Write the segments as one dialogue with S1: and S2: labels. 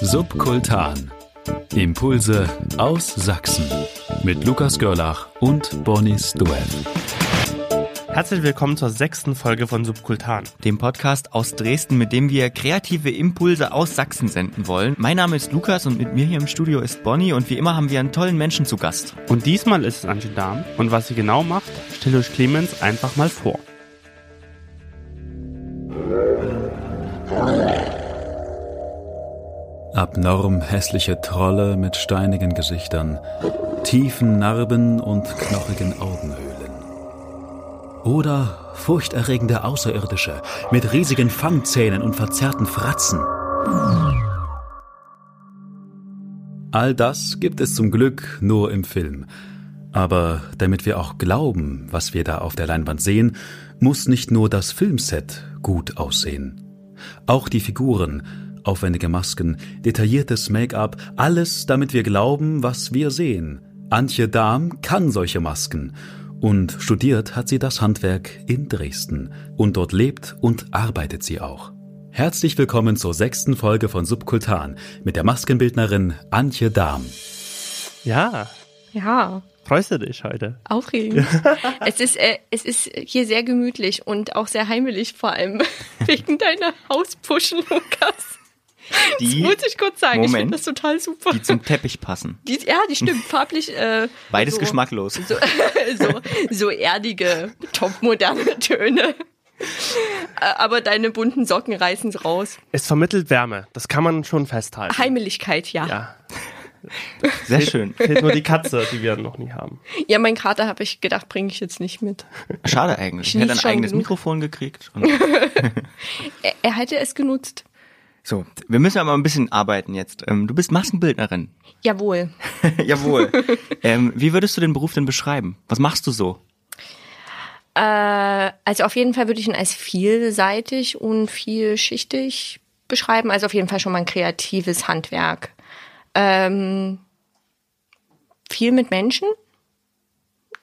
S1: Subkultan. Impulse aus Sachsen. Mit Lukas Görlach und Bonis Duell.
S2: Herzlich willkommen zur sechsten Folge von Subkultan.
S3: dem Podcast aus Dresden, mit dem wir kreative Impulse aus Sachsen senden wollen. Mein Name ist Lukas und mit mir hier im Studio ist Bonnie und wie immer haben wir einen tollen Menschen zu Gast.
S2: Und diesmal ist es Antje Dahm. Und was sie genau macht, stellt euch Clemens einfach mal vor.
S1: Abnorm hässliche Trolle mit steinigen Gesichtern, tiefen Narben und knochigen Augenhöhlen. Oder furchterregende Außerirdische mit riesigen Fangzähnen und verzerrten Fratzen. All das gibt es zum Glück nur im Film. Aber damit wir auch glauben, was wir da auf der Leinwand sehen, muss nicht nur das Filmset gut aussehen. Auch die Figuren, aufwendige Masken, detailliertes Make-up, alles, damit wir glauben, was wir sehen. Antje Dahm kann solche Masken. Und studiert hat sie das Handwerk in Dresden. Und dort lebt und arbeitet sie auch. Herzlich willkommen zur sechsten Folge von Subkultan mit der Maskenbildnerin Antje Dahm.
S2: Ja,
S4: Ja,
S2: freust du dich heute?
S4: aufregend. es, ist, äh, es ist hier sehr gemütlich und auch sehr heimelig, vor allem wegen deiner Hauspuschen, Lukas.
S3: Die,
S4: Muss ich kurz sagen, ich
S3: Moment.
S4: finde das total super.
S3: die zum Teppich passen.
S4: Die, ja, die stimmt, farblich. Äh,
S3: Beides
S4: so,
S3: geschmacklos.
S4: So, so, so erdige, topmoderne Töne. Aber deine bunten Socken reißen's raus.
S2: Es vermittelt Wärme, das kann man schon festhalten.
S4: Heimeligkeit, ja. Ja,
S2: Ja,
S3: Sehr schön.
S2: fehlt nur die Katze, die wir noch nie haben.
S4: mein Kater habe ich gedacht, bringe ich jetzt nicht mit.
S3: Schade eigentlich. Ich
S4: Ich
S3: hätte ein eigenes
S4: genug.
S3: Mikrofon gekriegt. Und
S4: Er, er hätte es genutzt.
S3: So, wir müssen aber ein bisschen arbeiten jetzt. Ähm, du bist Maskenbildnerin.
S4: Jawohl.
S3: Jawohl. ähm, wie würdest du den Beruf denn beschreiben? Was machst du so?
S4: Äh, also auf jeden Fall würde ich ihn als vielseitig und vielschichtig beschreiben. Also auf jeden Fall schon mal ein kreatives Handwerk. Ähm, viel mit Menschen,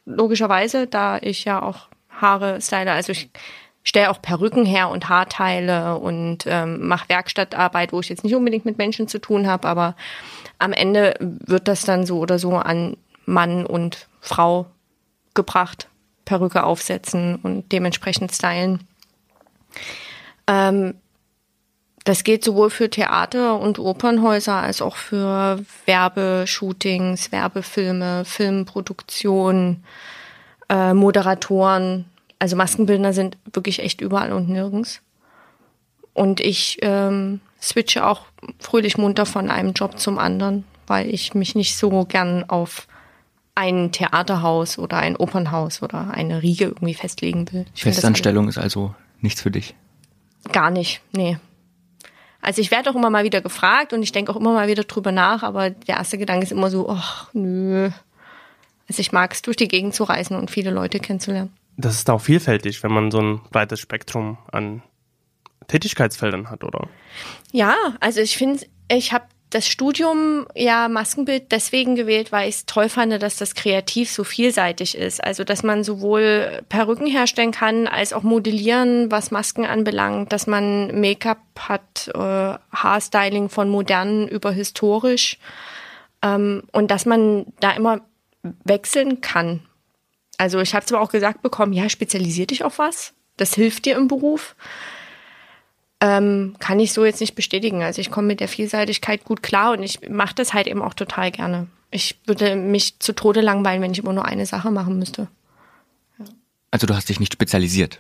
S4: logischerweise, da ich ja auch Haare style. Also ich stelle auch Perücken her und Haarteile und ähm, mache Werkstattarbeit, wo ich jetzt nicht unbedingt mit Menschen zu tun habe, aber am Ende wird das dann so oder so an Mann und Frau gebracht. Perücke aufsetzen und dementsprechend stylen. Ähm, das geht sowohl für Theater und Opernhäuser als auch für Werbeshootings, Werbefilme, Filmproduktion, äh, Moderatoren. Also Maskenbildner sind wirklich echt überall und nirgends. Und ich ähm, switche auch fröhlich munter von einem Job zum anderen, weil ich mich nicht so gern auf ein Theaterhaus oder ein Opernhaus oder eine Riege irgendwie festlegen will. Ich
S3: Festanstellung ist also nichts für dich.
S4: Gar nicht, nee. Also ich werde auch immer mal wieder gefragt und ich denke auch immer mal wieder drüber nach, aber der erste Gedanke ist immer so, ach nö. Also ich mag es, durch die Gegend zu reisen und viele Leute kennenzulernen.
S2: Das ist auch vielfältig, wenn man so ein breites Spektrum an Tätigkeitsfeldern hat, oder?
S4: Ja, also ich finde, ich habe das Studium ja Maskenbild deswegen gewählt, weil ich es toll fand, dass das kreativ so vielseitig ist. Also dass man sowohl Perücken herstellen kann, als auch modellieren, was Masken anbelangt, dass man Make-up hat, äh, Haarstyling von modern über historisch ähm, und dass man da immer wechseln kann. Also ich habe zwar auch gesagt bekommen, ja, spezialisier dich auf was, das hilft dir im Beruf. Ähm, kann ich so jetzt nicht bestätigen. Also ich komme mit der Vielseitigkeit gut klar und ich mache das halt eben auch total gerne. Ich würde mich zu Tode langweilen, wenn ich immer nur eine Sache machen müsste.
S3: Also du hast dich nicht spezialisiert.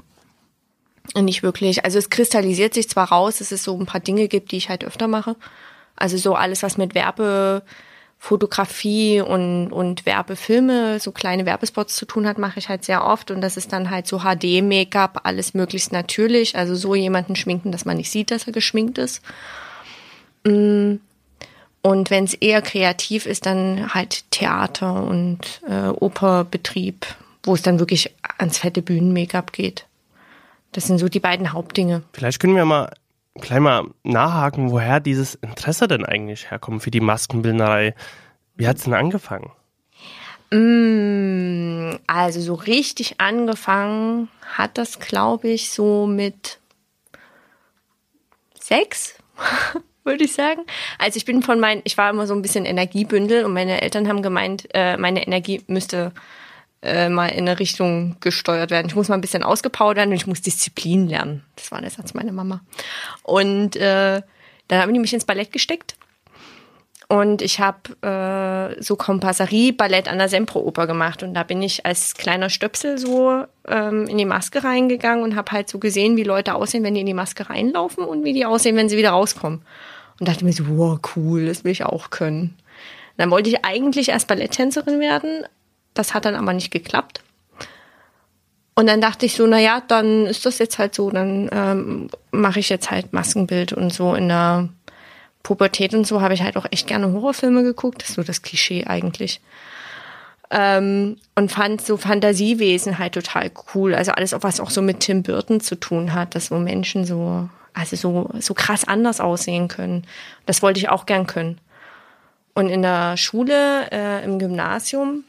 S4: Nicht wirklich. Also es kristallisiert sich zwar raus, dass es so ein paar Dinge gibt, die ich halt öfter mache. Also so alles, was mit Werbefotografie und, und Werbefilme, so kleine Werbespots zu tun hat, mache ich halt sehr oft. Und das ist dann halt so HD-Make-up, alles möglichst natürlich. Also so jemanden schminken, dass man nicht sieht, dass er geschminkt ist. Mm. Und wenn es eher kreativ ist, dann halt Theater und äh, Operbetrieb, wo es dann wirklich ans fette Bühnen-Make-up geht. Das sind so die beiden Hauptdinge.
S2: Vielleicht können wir mal gleich mal nachhaken, woher dieses Interesse denn eigentlich herkommt für die Maskenbildnerei. Wie hat's denn angefangen?
S4: Mm, Also so richtig angefangen hat das, glaube ich, so mit sechs. würde ich sagen. Also ich bin von meinen, ich war immer so ein bisschen Energiebündel und meine Eltern haben gemeint, äh, meine Energie müsste äh, mal in eine Richtung gesteuert werden. Ich muss mal ein bisschen ausgepowert werden und ich muss Disziplin lernen. Das war der Satz meiner Mama. Und äh, dann haben die mich ins Ballett gesteckt. Und ich habe äh, so Kompasserie-Ballett an der Sempro-Oper gemacht. Und da bin ich als kleiner Stöpsel so ähm, in die Maske reingegangen und habe halt so gesehen, wie Leute aussehen, wenn die in die Maske reinlaufen und wie die aussehen, wenn sie wieder rauskommen. Und dachte mir so, wow, cool, das will ich auch können. Und dann wollte ich eigentlich erst Balletttänzerin werden. Das hat dann aber nicht geklappt. Und dann dachte ich so, na ja, dann ist das jetzt halt so, dann ähm, mache ich jetzt halt Maskenbild und so in der Pubertät und so habe ich halt auch echt gerne Horrorfilme geguckt. Das ist so das Klischee eigentlich. Ähm, und fand so Fantasiewesen halt total cool. Also alles, was auch so mit Tim Burton zu tun hat, dass so Menschen so, also so, so krass anders aussehen können. Das wollte ich auch gern können. Und in der Schule, äh, im Gymnasium,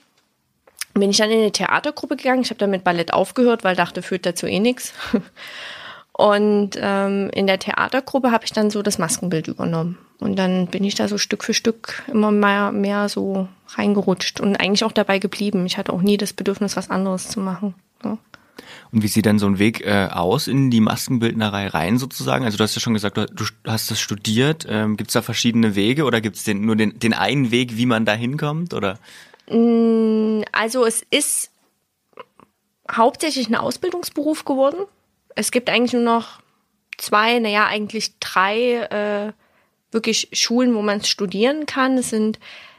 S4: bin ich dann in eine Theatergruppe gegangen. Ich habe dann mit Ballett aufgehört, weil dachte, führt dazu eh nichts. Und ähm, in der Theatergruppe habe ich dann so das Maskenbild übernommen. Und dann bin ich da so Stück für Stück immer mehr, mehr so reingerutscht und eigentlich auch dabei geblieben. Ich hatte auch nie das Bedürfnis, was anderes zu machen. So.
S3: Und wie sieht denn so ein Weg äh, aus in die Maskenbildnerei rein sozusagen? Also du hast ja schon gesagt, du, du hast das studiert. Ähm, gibt es da verschiedene Wege oder gibt es nur den, den einen Weg, wie man da hinkommt? Oder?
S4: Mm, also es ist hauptsächlich ein Ausbildungsberuf geworden es gibt eigentlich nur noch zwei, naja, eigentlich drei äh, wirklich Schulen, wo man es studieren kann. Es sind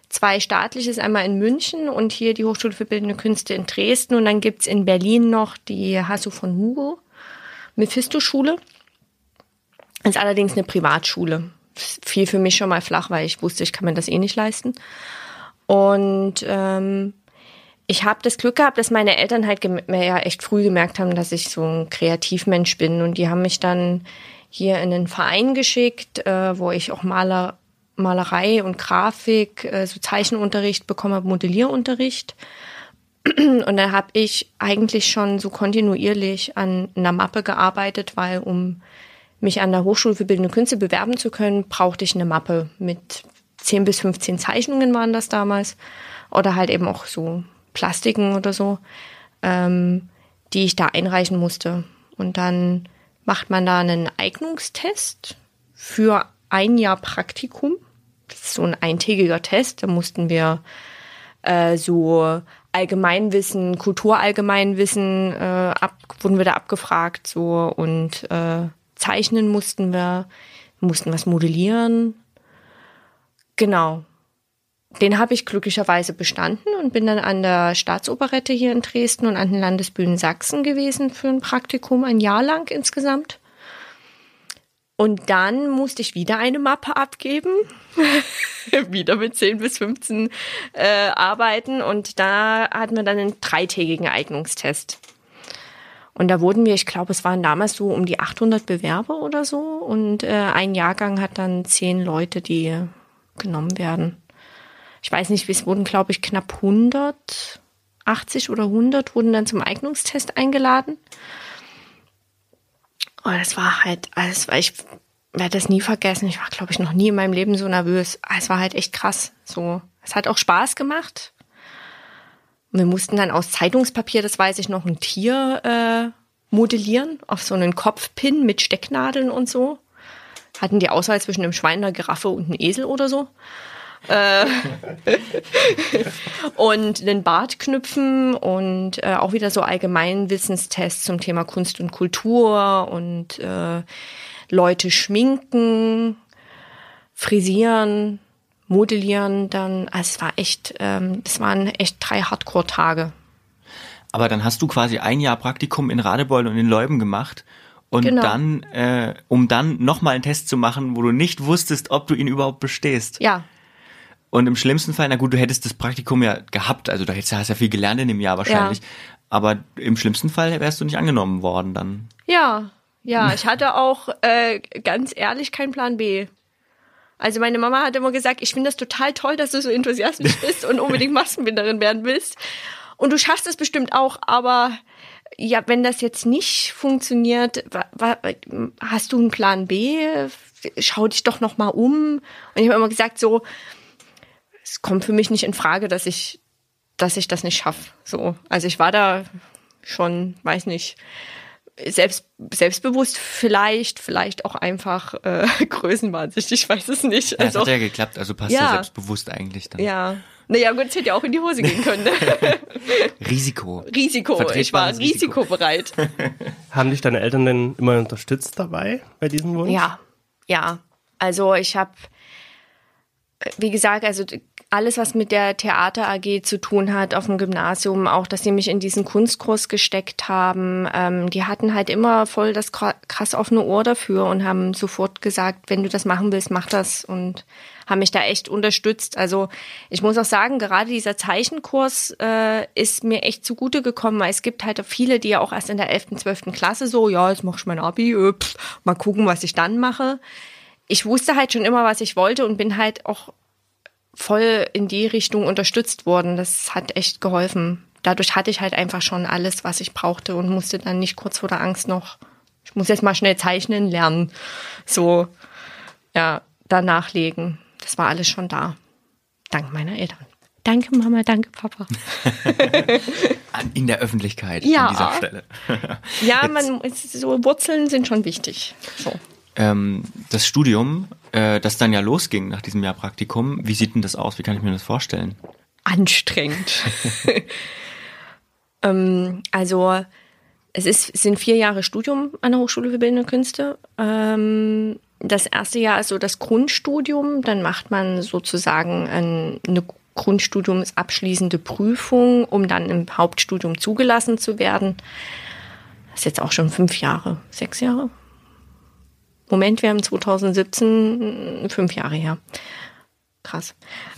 S4: zwei staatliches, einmal in München und hier die Hochschule für Bildende Künste in Dresden. Und dann gibt's in Berlin noch die Hasso von Hugo, Mephisto-Schule. Ist allerdings eine Privatschule. Fiel für mich schon mal flach, weil ich wusste, ich kann mir das eh nicht leisten. Und ähm, ich habe das Glück gehabt, dass meine Eltern halt ja echt früh gemerkt haben, dass ich so ein Kreativmensch bin. Und die haben mich dann hier in einen Verein geschickt, äh, wo ich auch Maler, Malerei und Grafik, äh, so Zeichenunterricht bekommen habe, Modellierunterricht. Und dann habe ich eigentlich schon so kontinuierlich an einer Mappe gearbeitet, weil um mich an der Hochschule für Bildende Künste bewerben zu können, brauchte ich eine Mappe mit 10 bis 15 Zeichnungen waren das damals. Oder halt eben auch so Plastiken oder so, ähm, die ich da einreichen musste. Und dann macht man da einen Eignungstest für ein Jahr Praktikum. Das ist so ein eintägiger Test. Da mussten wir äh, so Allgemeinwissen, Kulturallgemeinwissen, äh, ab, wurden wir da abgefragt so und äh, zeichnen mussten wir, mussten was modellieren. Genau den habe ich glücklicherweise bestanden und bin dann an der Staatsoperette hier in Dresden und an den Landesbühnen Sachsen gewesen für ein Praktikum, ein Jahr lang insgesamt. Und dann musste ich wieder eine Mappe abgeben, wieder mit 10 bis 15 äh, arbeiten und da hatten wir dann einen dreitägigen Eignungstest. Und da wurden wir, ich glaube, es waren damals so um die 800 Bewerber oder so und äh, ein Jahrgang hat dann zehn Leute, die genommen werden ich weiß nicht, es wurden, glaube ich, knapp 100, 80 oder 100 wurden dann zum Eignungstest eingeladen. Und oh, das war halt, also ich werde das nie vergessen. Ich war, glaube ich, noch nie in meinem Leben so nervös. Ah, es war halt echt krass. So, es hat auch Spaß gemacht. Und wir mussten dann aus Zeitungspapier, das weiß ich noch, ein Tier äh, modellieren auf so einen Kopfpin mit Stecknadeln und so. Hatten die Auswahl zwischen einem Schwein, einer Giraffe und einem Esel oder so. Äh, und den Bart knüpfen und äh, auch wieder so Allgemeinwissenstests zum Thema Kunst und Kultur und äh, Leute schminken, frisieren, modellieren dann. Also es war echt, ähm, es waren echt drei Hardcore-Tage.
S3: Aber dann hast du quasi ein Jahr Praktikum in Radebeul und in Leuben gemacht und genau. dann, äh, um dann nochmal einen Test zu machen, wo du nicht wusstest, ob du ihn überhaupt bestehst.
S4: Ja,
S3: und im schlimmsten Fall, na gut, du hättest das Praktikum ja gehabt, also da hättest du ja viel gelernt in dem Jahr wahrscheinlich. Ja. Aber im schlimmsten Fall wärst du nicht angenommen worden dann.
S4: Ja, ja, ich hatte auch äh, ganz ehrlich keinen Plan B. Also meine Mama hat immer gesagt, ich finde das total toll, dass du so enthusiastisch bist und unbedingt Maskenbinderin werden willst. Und du schaffst es bestimmt auch, aber ja, wenn das jetzt nicht funktioniert, hast du einen Plan B? Schau dich doch noch mal um. Und ich habe immer gesagt, so, es kommt für mich nicht in Frage, dass ich, dass ich das nicht schaffe. So, also ich war da schon, weiß nicht, selbst, selbstbewusst vielleicht, vielleicht auch einfach äh, größenwahnsinnig, ich weiß es nicht.
S3: Ja, also, hat ja geklappt, also passt ja, ja selbstbewusst eigentlich dann.
S4: Ja, naja, gut, es hätte ja auch in die Hose gehen können. Ne?
S3: Risiko.
S4: Risiko, ich war risikobereit.
S2: Haben dich deine Eltern denn immer unterstützt dabei, bei diesem Wunsch?
S4: Ja, ja. Also ich habe, wie gesagt, also alles, was mit der Theater AG zu tun hat auf dem Gymnasium, auch, dass sie mich in diesen Kunstkurs gesteckt haben, ähm, die hatten halt immer voll das krass offene Ohr dafür und haben sofort gesagt, wenn du das machen willst, mach das und haben mich da echt unterstützt. Also ich muss auch sagen, gerade dieser Zeichenkurs äh, ist mir echt zugute gekommen, weil es gibt halt viele, die ja auch erst in der 11., 12. Klasse so, ja, jetzt mach ich mein Abi, äh, pff, mal gucken, was ich dann mache. Ich wusste halt schon immer, was ich wollte und bin halt auch voll in die Richtung unterstützt worden. Das hat echt geholfen. Dadurch hatte ich halt einfach schon alles, was ich brauchte und musste dann nicht kurz vor der Angst noch, ich muss jetzt mal schnell zeichnen lernen. So, ja, da nachlegen. Das war alles schon da. Dank meiner Eltern. Danke Mama, danke Papa.
S3: In der Öffentlichkeit
S4: ja.
S3: an dieser Stelle.
S4: ja, man, so Wurzeln sind schon wichtig. So.
S3: Ähm, das Studium, äh, das dann ja losging nach diesem Jahr Praktikum, wie sieht denn das aus? Wie kann ich mir das vorstellen?
S4: Anstrengend. ähm, also es ist, es sind vier Jahre Studium an der Hochschule für Bildende Künste. Ähm, das erste Jahr ist so das Grundstudium, dann macht man sozusagen ein, eine Grundstudiumsabschließende Prüfung, um dann im Hauptstudium zugelassen zu werden. Das ist jetzt auch schon fünf Jahre, sechs Jahre, Moment, wir haben 2017, fünf Jahre her. Krass.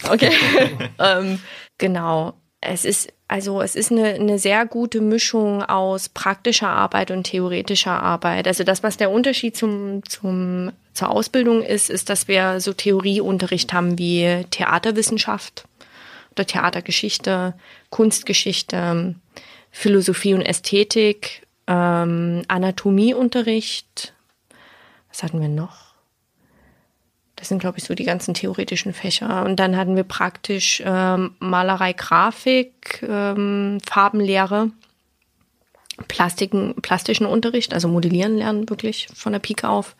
S4: Okay. ähm, genau. Es ist, also es ist eine, eine sehr gute Mischung aus praktischer Arbeit und theoretischer Arbeit. Also das, was der Unterschied zum, zum, zur Ausbildung ist, ist, dass wir so Theorieunterricht haben wie Theaterwissenschaft oder Theatergeschichte, Kunstgeschichte, Philosophie und Ästhetik, ähm, Anatomieunterricht, was hatten wir noch? Das sind, glaube ich, so die ganzen theoretischen Fächer. Und dann hatten wir praktisch ähm, Malerei, Grafik, ähm, Farbenlehre, Plastiken, plastischen Unterricht, also Modellieren lernen wirklich von der Pike auf.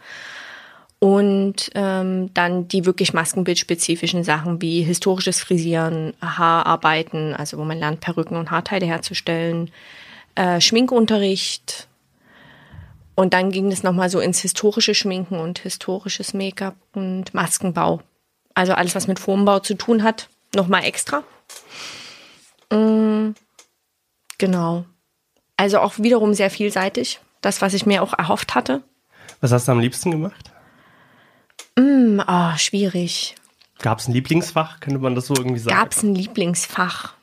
S4: Und ähm, dann die wirklich maskenbildspezifischen Sachen wie historisches Frisieren, Haararbeiten, also wo man lernt, Perücken und Haarteile herzustellen, äh, Schminkunterricht, und dann ging es nochmal so ins historische Schminken und historisches Make-up und Maskenbau. Also alles, was mit Formbau zu tun hat, nochmal extra. Mhm. Genau. Also auch wiederum sehr vielseitig. Das, was ich mir auch erhofft hatte.
S2: Was hast du am liebsten gemacht?
S4: Mm, oh, schwierig.
S2: Gab es ein Lieblingsfach? Könnte man das so irgendwie sagen?
S4: Gab es ein Lieblingsfach?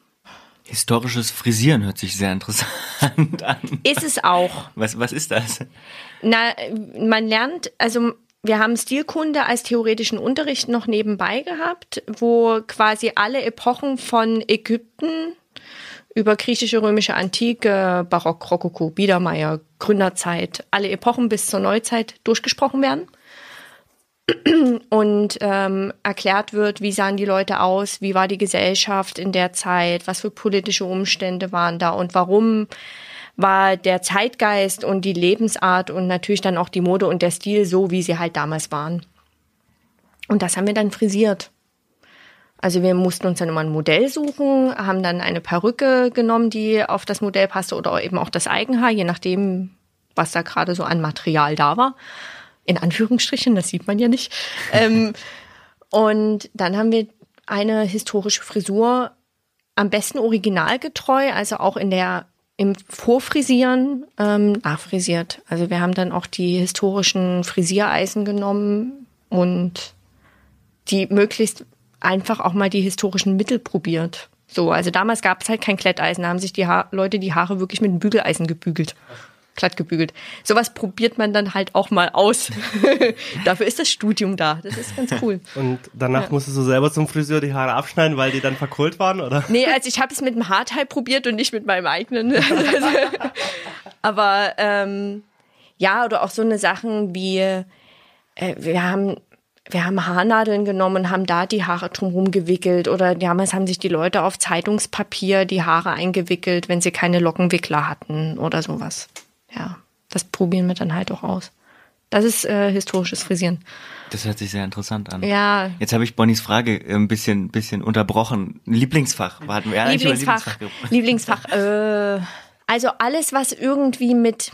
S3: Historisches Frisieren hört sich sehr interessant an.
S4: Ist es auch.
S3: Was, was ist das?
S4: Na, man lernt, also wir haben Stilkunde als theoretischen Unterricht noch nebenbei gehabt, wo quasi alle Epochen von Ägypten über griechische, römische Antike, Barock, Rokoko, Biedermeier, Gründerzeit, alle Epochen bis zur Neuzeit durchgesprochen werden und ähm, erklärt wird, wie sahen die Leute aus, wie war die Gesellschaft in der Zeit, was für politische Umstände waren da und warum war der Zeitgeist und die Lebensart und natürlich dann auch die Mode und der Stil so, wie sie halt damals waren. Und das haben wir dann frisiert. Also wir mussten uns dann immer ein Modell suchen, haben dann eine Perücke genommen, die auf das Modell passte oder eben auch das Eigenhaar, je nachdem, was da gerade so an Material da war in Anführungsstrichen, das sieht man ja nicht. ähm, und dann haben wir eine historische Frisur am besten originalgetreu, also auch in der im Vorfrisieren ähm, nachfrisiert. Also wir haben dann auch die historischen Frisiereisen genommen und die möglichst einfach auch mal die historischen Mittel probiert. So, also damals gab es halt kein Kletteisen, da haben sich die ha Leute die Haare wirklich mit einem Bügeleisen gebügelt glatt gebügelt. Sowas probiert man dann halt auch mal aus. Dafür ist das Studium da. Das ist ganz cool.
S2: Und danach ja. musstest du selber zum Friseur die Haare abschneiden, weil die dann verkohlt waren, oder?
S4: Nee, also ich habe es mit dem Haarteil probiert und nicht mit meinem eigenen. Aber ähm, ja, oder auch so eine Sachen wie, äh, wir haben wir haben Haarnadeln genommen und haben da die Haare drumherum gewickelt oder damals haben sich die Leute auf Zeitungspapier die Haare eingewickelt, wenn sie keine Lockenwickler hatten oder sowas. Ja, das probieren wir dann halt auch aus. Das ist äh, historisches Frisieren.
S3: Das hört sich sehr interessant an.
S4: Ja.
S3: Jetzt habe ich Bonnys Frage äh, ein bisschen, bisschen unterbrochen. Lieblingsfach. Warten wir eigentlich über
S4: Lieblingsfach. Lieblingsfach. äh, also alles, was irgendwie mit,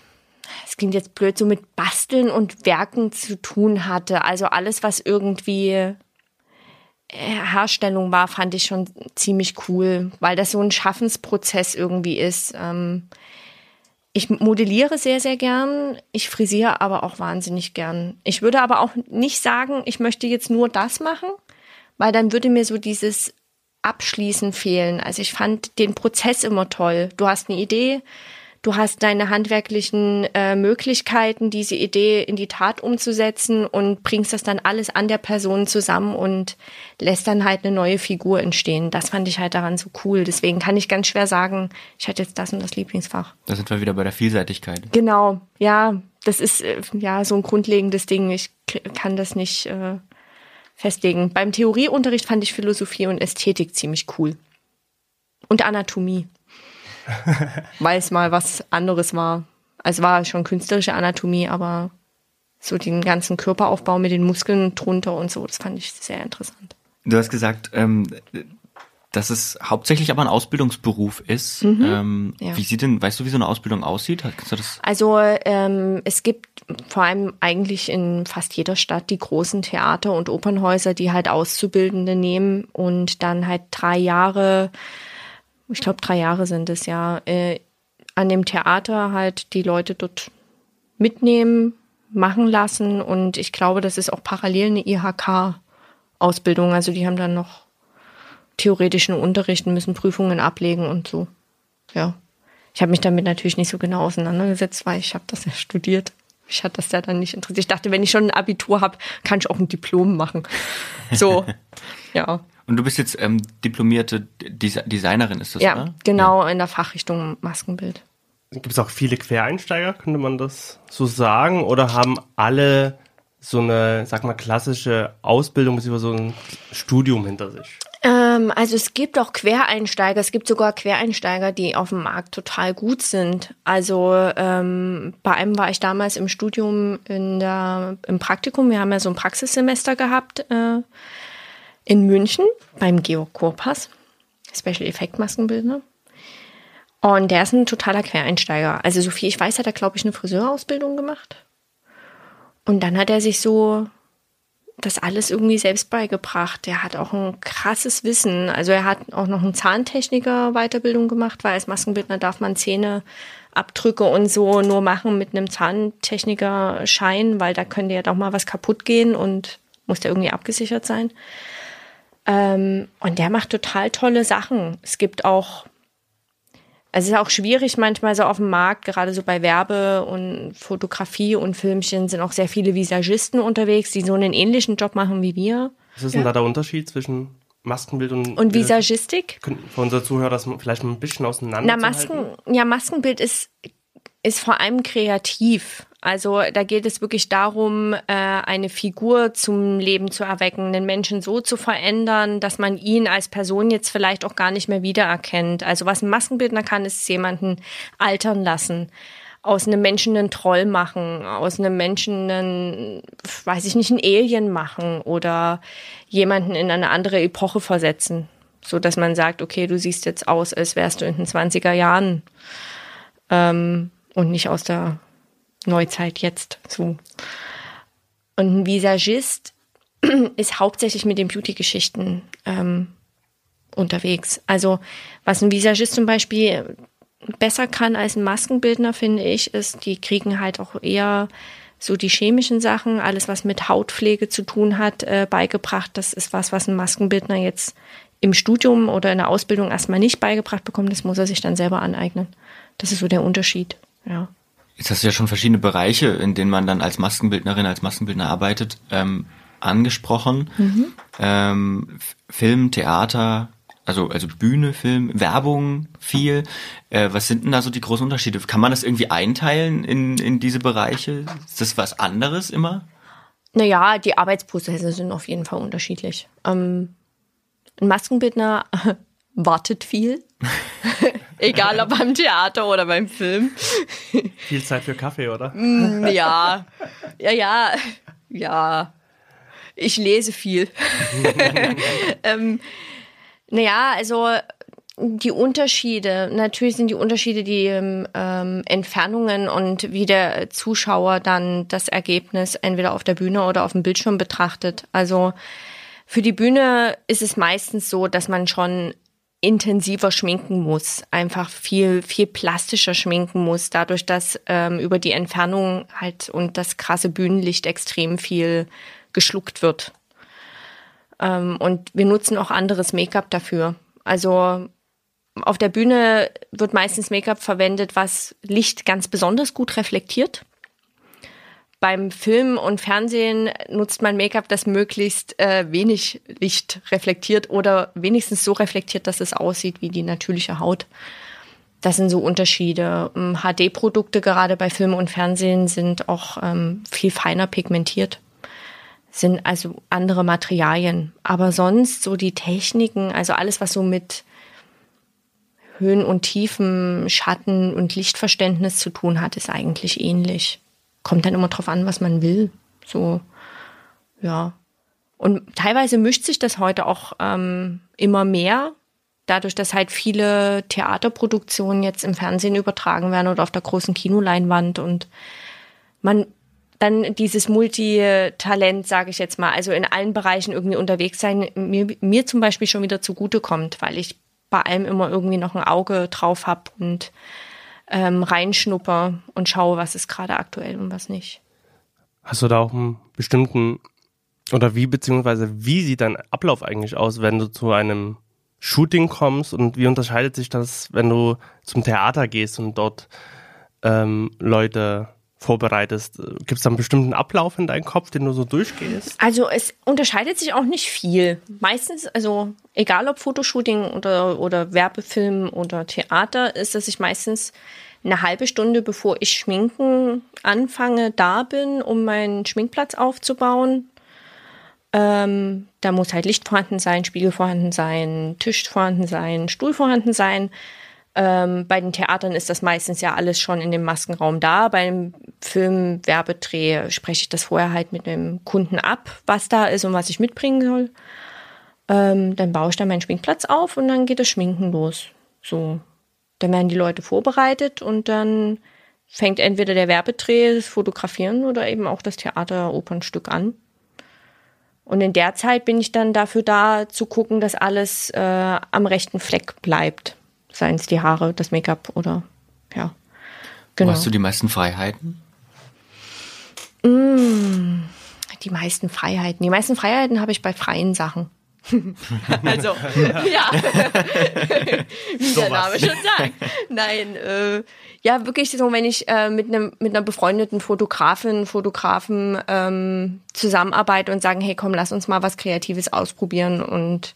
S4: es klingt jetzt blöd, so mit Basteln und Werken zu tun hatte. Also alles, was irgendwie äh, Herstellung war, fand ich schon ziemlich cool, weil das so ein Schaffensprozess irgendwie ist. Ähm, ich modelliere sehr, sehr gern. Ich frisiere aber auch wahnsinnig gern. Ich würde aber auch nicht sagen, ich möchte jetzt nur das machen, weil dann würde mir so dieses Abschließen fehlen. Also ich fand den Prozess immer toll. Du hast eine Idee, du hast deine handwerklichen äh, Möglichkeiten, diese Idee in die Tat umzusetzen und bringst das dann alles an der Person zusammen und lässt dann halt eine neue Figur entstehen. Das fand ich halt daran so cool. Deswegen kann ich ganz schwer sagen, ich hatte jetzt das und das Lieblingsfach.
S3: Da sind wir wieder bei der Vielseitigkeit.
S4: Genau, ja, das ist äh, ja so ein grundlegendes Ding. Ich kann das nicht äh, festlegen. Beim Theorieunterricht fand ich Philosophie und Ästhetik ziemlich cool. Und Anatomie. Weil es mal was anderes war. Also war schon künstlerische Anatomie, aber so den ganzen Körperaufbau mit den Muskeln drunter und so, das fand ich sehr interessant.
S3: Du hast gesagt, ähm, dass es hauptsächlich aber ein Ausbildungsberuf ist. Mhm, ähm, ja. Wie sieht denn, weißt du, wie so eine Ausbildung aussieht? Kannst du das?
S4: Also ähm, es gibt vor allem eigentlich in fast jeder Stadt die großen Theater und Opernhäuser, die halt Auszubildende nehmen und dann halt drei Jahre ich glaube drei Jahre sind es ja, äh, an dem Theater halt die Leute dort mitnehmen, machen lassen und ich glaube, das ist auch parallel eine IHK-Ausbildung. Also die haben dann noch theoretischen Unterricht und müssen Prüfungen ablegen und so. Ja. Ich habe mich damit natürlich nicht so genau auseinandergesetzt, weil ich habe das ja studiert. Ich hatte das ja dann nicht interessiert. Ich dachte, wenn ich schon ein Abitur habe, kann ich auch ein Diplom machen. So, ja.
S3: Und du bist jetzt ähm, diplomierte Designerin, ist das,
S4: ja,
S3: oder?
S4: Genau, ja. in der Fachrichtung Maskenbild.
S2: Gibt es auch viele Quereinsteiger, könnte man das so sagen? Oder haben alle so eine, sag mal, klassische Ausbildung bzw. so ein Studium hinter sich?
S4: Ähm, also es gibt auch Quereinsteiger, es gibt sogar Quereinsteiger, die auf dem Markt total gut sind. Also ähm, bei einem war ich damals im Studium in der, im Praktikum, wir haben ja so ein Praxissemester gehabt. Äh, in München beim Georg Korpas, Special Effect Maskenbildner. Und der ist ein totaler Quereinsteiger. Also so viel ich weiß, hat er, glaube ich, eine Friseurausbildung gemacht. Und dann hat er sich so das alles irgendwie selbst beigebracht. Der hat auch ein krasses Wissen. Also er hat auch noch eine Zahntechniker Weiterbildung gemacht, weil als Maskenbildner darf man Zähneabdrücke und so nur machen mit einem Zahntechniker Schein, weil da könnte ja doch mal was kaputt gehen und muss der irgendwie abgesichert sein. Ähm, und der macht total tolle Sachen. Es gibt auch, es ist auch schwierig manchmal so auf dem Markt, gerade so bei Werbe und Fotografie und Filmchen sind auch sehr viele Visagisten unterwegs, die so einen ähnlichen Job machen wie wir.
S2: Was ist denn da der Unterschied zwischen Maskenbild und,
S4: und Visagistik?
S2: Können für unsere Zuhörer das vielleicht mal ein bisschen auseinander
S4: Na, Masken, ja, Maskenbild ist, ist vor allem kreativ. Also da geht es wirklich darum, äh, eine Figur zum Leben zu erwecken, den Menschen so zu verändern, dass man ihn als Person jetzt vielleicht auch gar nicht mehr wiedererkennt. Also was ein Maskenbildner kann, ist jemanden altern lassen aus einem Menschen einen Troll machen, aus einem Menschen einen, weiß ich nicht, einen Alien machen oder jemanden in eine andere Epoche versetzen. So dass man sagt, okay, du siehst jetzt aus, als wärst du in den 20er Jahren ähm, und nicht aus der Neuzeit jetzt so. Und ein Visagist ist hauptsächlich mit den Beauty-Geschichten ähm, unterwegs. Also was ein Visagist zum Beispiel besser kann als ein Maskenbildner, finde ich, ist, die kriegen halt auch eher so die chemischen Sachen, alles was mit Hautpflege zu tun hat, äh, beigebracht. Das ist was, was ein Maskenbildner jetzt im Studium oder in der Ausbildung erstmal nicht beigebracht bekommt. Das muss er sich dann selber aneignen. Das ist so der Unterschied, ja.
S3: Jetzt hast du ja schon verschiedene Bereiche, in denen man dann als Maskenbildnerin, als Maskenbildner arbeitet, ähm, angesprochen. Mhm. Ähm, Film, Theater, Also, also Bühne, Film, Werbung, viel. Äh, was sind denn da so die großen Unterschiede? Kann man das irgendwie einteilen in, in diese Bereiche? Ist das was anderes immer?
S4: Naja, die Arbeitsprozesse sind auf jeden Fall unterschiedlich. Ähm, ein Maskenbildner wartet viel. Egal ob beim Theater oder beim Film.
S2: Viel Zeit für Kaffee, oder?
S4: Mm, ja, ja, ja, ja. Ich lese viel. ähm, naja, also die Unterschiede, natürlich sind die Unterschiede die ähm, Entfernungen und wie der Zuschauer dann das Ergebnis entweder auf der Bühne oder auf dem Bildschirm betrachtet. Also für die Bühne ist es meistens so, dass man schon intensiver schminken muss, einfach viel, viel plastischer schminken muss, dadurch, dass ähm, über die Entfernung halt und das krasse Bühnenlicht extrem viel geschluckt wird. Ähm, und wir nutzen auch anderes Make-up dafür. Also auf der Bühne wird meistens Make-up verwendet, was Licht ganz besonders gut reflektiert beim Film und Fernsehen nutzt man Make-up, das möglichst äh, wenig Licht reflektiert oder wenigstens so reflektiert, dass es aussieht wie die natürliche Haut. Das sind so Unterschiede. HD-Produkte ähm, gerade bei Film und Fernsehen sind auch ähm, viel feiner pigmentiert, sind also andere Materialien. Aber sonst so die Techniken, also alles, was so mit Höhen und Tiefen, Schatten und Lichtverständnis zu tun hat, ist eigentlich ähnlich kommt dann immer drauf an, was man will. So, ja. Und teilweise mischt sich das heute auch ähm, immer mehr, dadurch, dass halt viele Theaterproduktionen jetzt im Fernsehen übertragen werden oder auf der großen Kinoleinwand und man dann dieses Multitalent, sage ich jetzt mal, also in allen Bereichen irgendwie unterwegs sein, mir, mir zum Beispiel schon wieder zugutekommt, weil ich bei allem immer irgendwie noch ein Auge drauf habe und ähm, reinschnupper und schaue, was ist gerade aktuell und was nicht.
S2: Hast du da auch einen bestimmten oder wie beziehungsweise wie sieht dein Ablauf eigentlich aus, wenn du zu einem Shooting kommst und wie unterscheidet sich das, wenn du zum Theater gehst und dort ähm, Leute vorbereitest? Gibt es da einen bestimmten Ablauf in deinem Kopf, den du so durchgehst?
S4: Also es unterscheidet sich auch nicht viel. Meistens, also egal ob Fotoshooting oder, oder Werbefilm oder Theater, ist, dass ich meistens eine halbe Stunde bevor ich schminken anfange, da bin, um meinen Schminkplatz aufzubauen. Ähm, da muss halt Licht vorhanden sein, Spiegel vorhanden sein, Tisch vorhanden sein, Stuhl vorhanden sein. Ähm, bei den Theatern ist das meistens ja alles schon in dem Maskenraum da. Beim Film-Werbedreh spreche ich das vorher halt mit dem Kunden ab, was da ist und was ich mitbringen soll. Ähm, dann baue ich da meinen Schminkplatz auf und dann geht das Schminken los. So. Dann werden die Leute vorbereitet und dann fängt entweder der Werbedreh, das Fotografieren oder eben auch das Theater-Opernstück an. Und in der Zeit bin ich dann dafür da, zu gucken, dass alles äh, am rechten Fleck bleibt seien es die Haare, das Make-up oder ja.
S3: Genau. Wo hast du die meisten Freiheiten?
S4: Mm, die meisten Freiheiten. Die meisten Freiheiten habe ich bei freien Sachen. also, ja. Wie der Name schon sagt. Nein, äh, ja, wirklich so, wenn ich äh, mit einem mit einer befreundeten Fotografin, Fotografen ähm, zusammenarbeite und sagen, hey, komm, lass uns mal was Kreatives ausprobieren und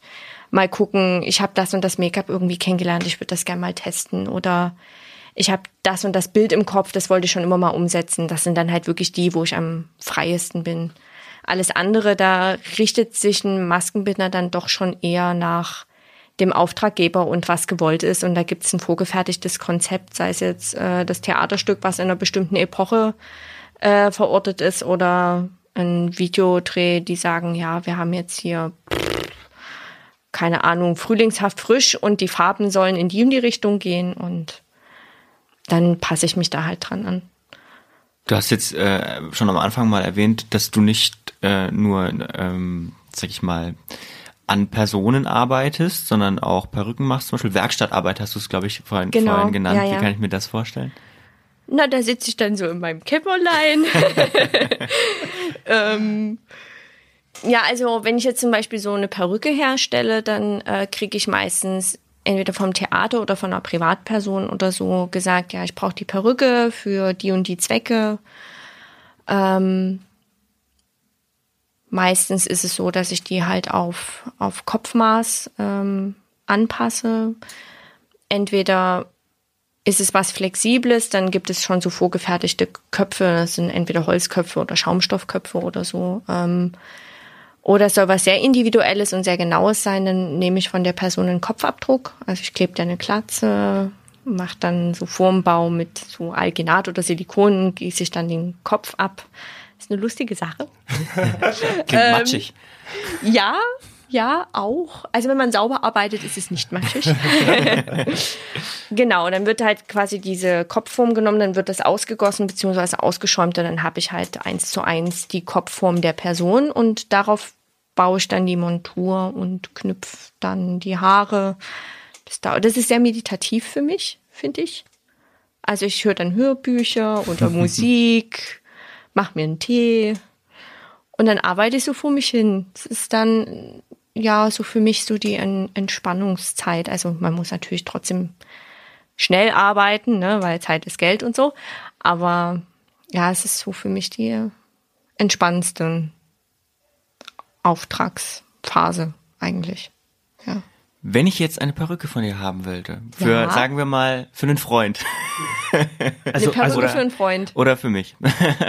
S4: mal gucken, ich habe das und das Make-up irgendwie kennengelernt, ich würde das gerne mal testen oder ich habe das und das Bild im Kopf, das wollte ich schon immer mal umsetzen. Das sind dann halt wirklich die, wo ich am freiesten bin. Alles andere, da richtet sich ein Maskenbildner dann doch schon eher nach dem Auftraggeber und was gewollt ist. Und da gibt es ein vorgefertigtes Konzept, sei es jetzt äh, das Theaterstück, was in einer bestimmten Epoche äh, verortet ist, oder ein Videodreh, die sagen, ja, wir haben jetzt hier keine Ahnung, frühlingshaft frisch und die Farben sollen in die und die Richtung gehen und dann passe ich mich da halt dran an.
S3: Du hast jetzt äh, schon am Anfang mal erwähnt, dass du nicht äh, nur, ähm, sag ich mal, an Personen arbeitest, sondern auch Perücken machst. Zum Beispiel Werkstattarbeit hast du es, glaube ich, vorhin, genau. vorhin genannt. Ja, ja. Wie kann ich mir das vorstellen?
S4: Na, da sitze ich dann so in meinem Kämmerlein. ähm, ja, also wenn ich jetzt zum Beispiel so eine Perücke herstelle, dann äh, kriege ich meistens entweder vom Theater oder von einer Privatperson oder so gesagt, ja, ich brauche die Perücke für die und die Zwecke. Ähm, meistens ist es so, dass ich die halt auf, auf Kopfmaß ähm, anpasse. Entweder ist es was Flexibles, dann gibt es schon so vorgefertigte Köpfe, das sind entweder Holzköpfe oder Schaumstoffköpfe oder so. Ähm, oder es soll was sehr Individuelles und sehr Genaues sein, dann nehme ich von der Person einen Kopfabdruck. Also ich klebe da eine Klatze, mache dann so Formbau mit so Alginat oder Silikon, gieße ich dann den Kopf ab. ist eine lustige Sache.
S3: Klingt ähm, matschig.
S4: Ja, ja, auch. Also wenn man sauber arbeitet, ist es nicht matschig. genau, dann wird halt quasi diese Kopfform genommen, dann wird das ausgegossen bzw. ausgeschäumt und dann habe ich halt eins zu eins die Kopfform der Person und darauf baue ich dann die Montur und knüpfe dann die Haare. Das, dauert. das ist sehr meditativ für mich, finde ich. Also ich höre dann Hörbücher oder Musik, mache mir einen Tee und dann arbeite ich so vor mich hin. Es ist dann ja so für mich so die Entspannungszeit. Also man muss natürlich trotzdem schnell arbeiten, ne, weil Zeit ist Geld und so. Aber ja, es ist so für mich die entspannendste Auftragsphase eigentlich.
S3: Wenn ich jetzt eine Perücke von dir haben wollte, für, ja. sagen wir mal, für einen Freund.
S4: also, eine Perücke also, oder, für einen Freund.
S3: Oder für mich.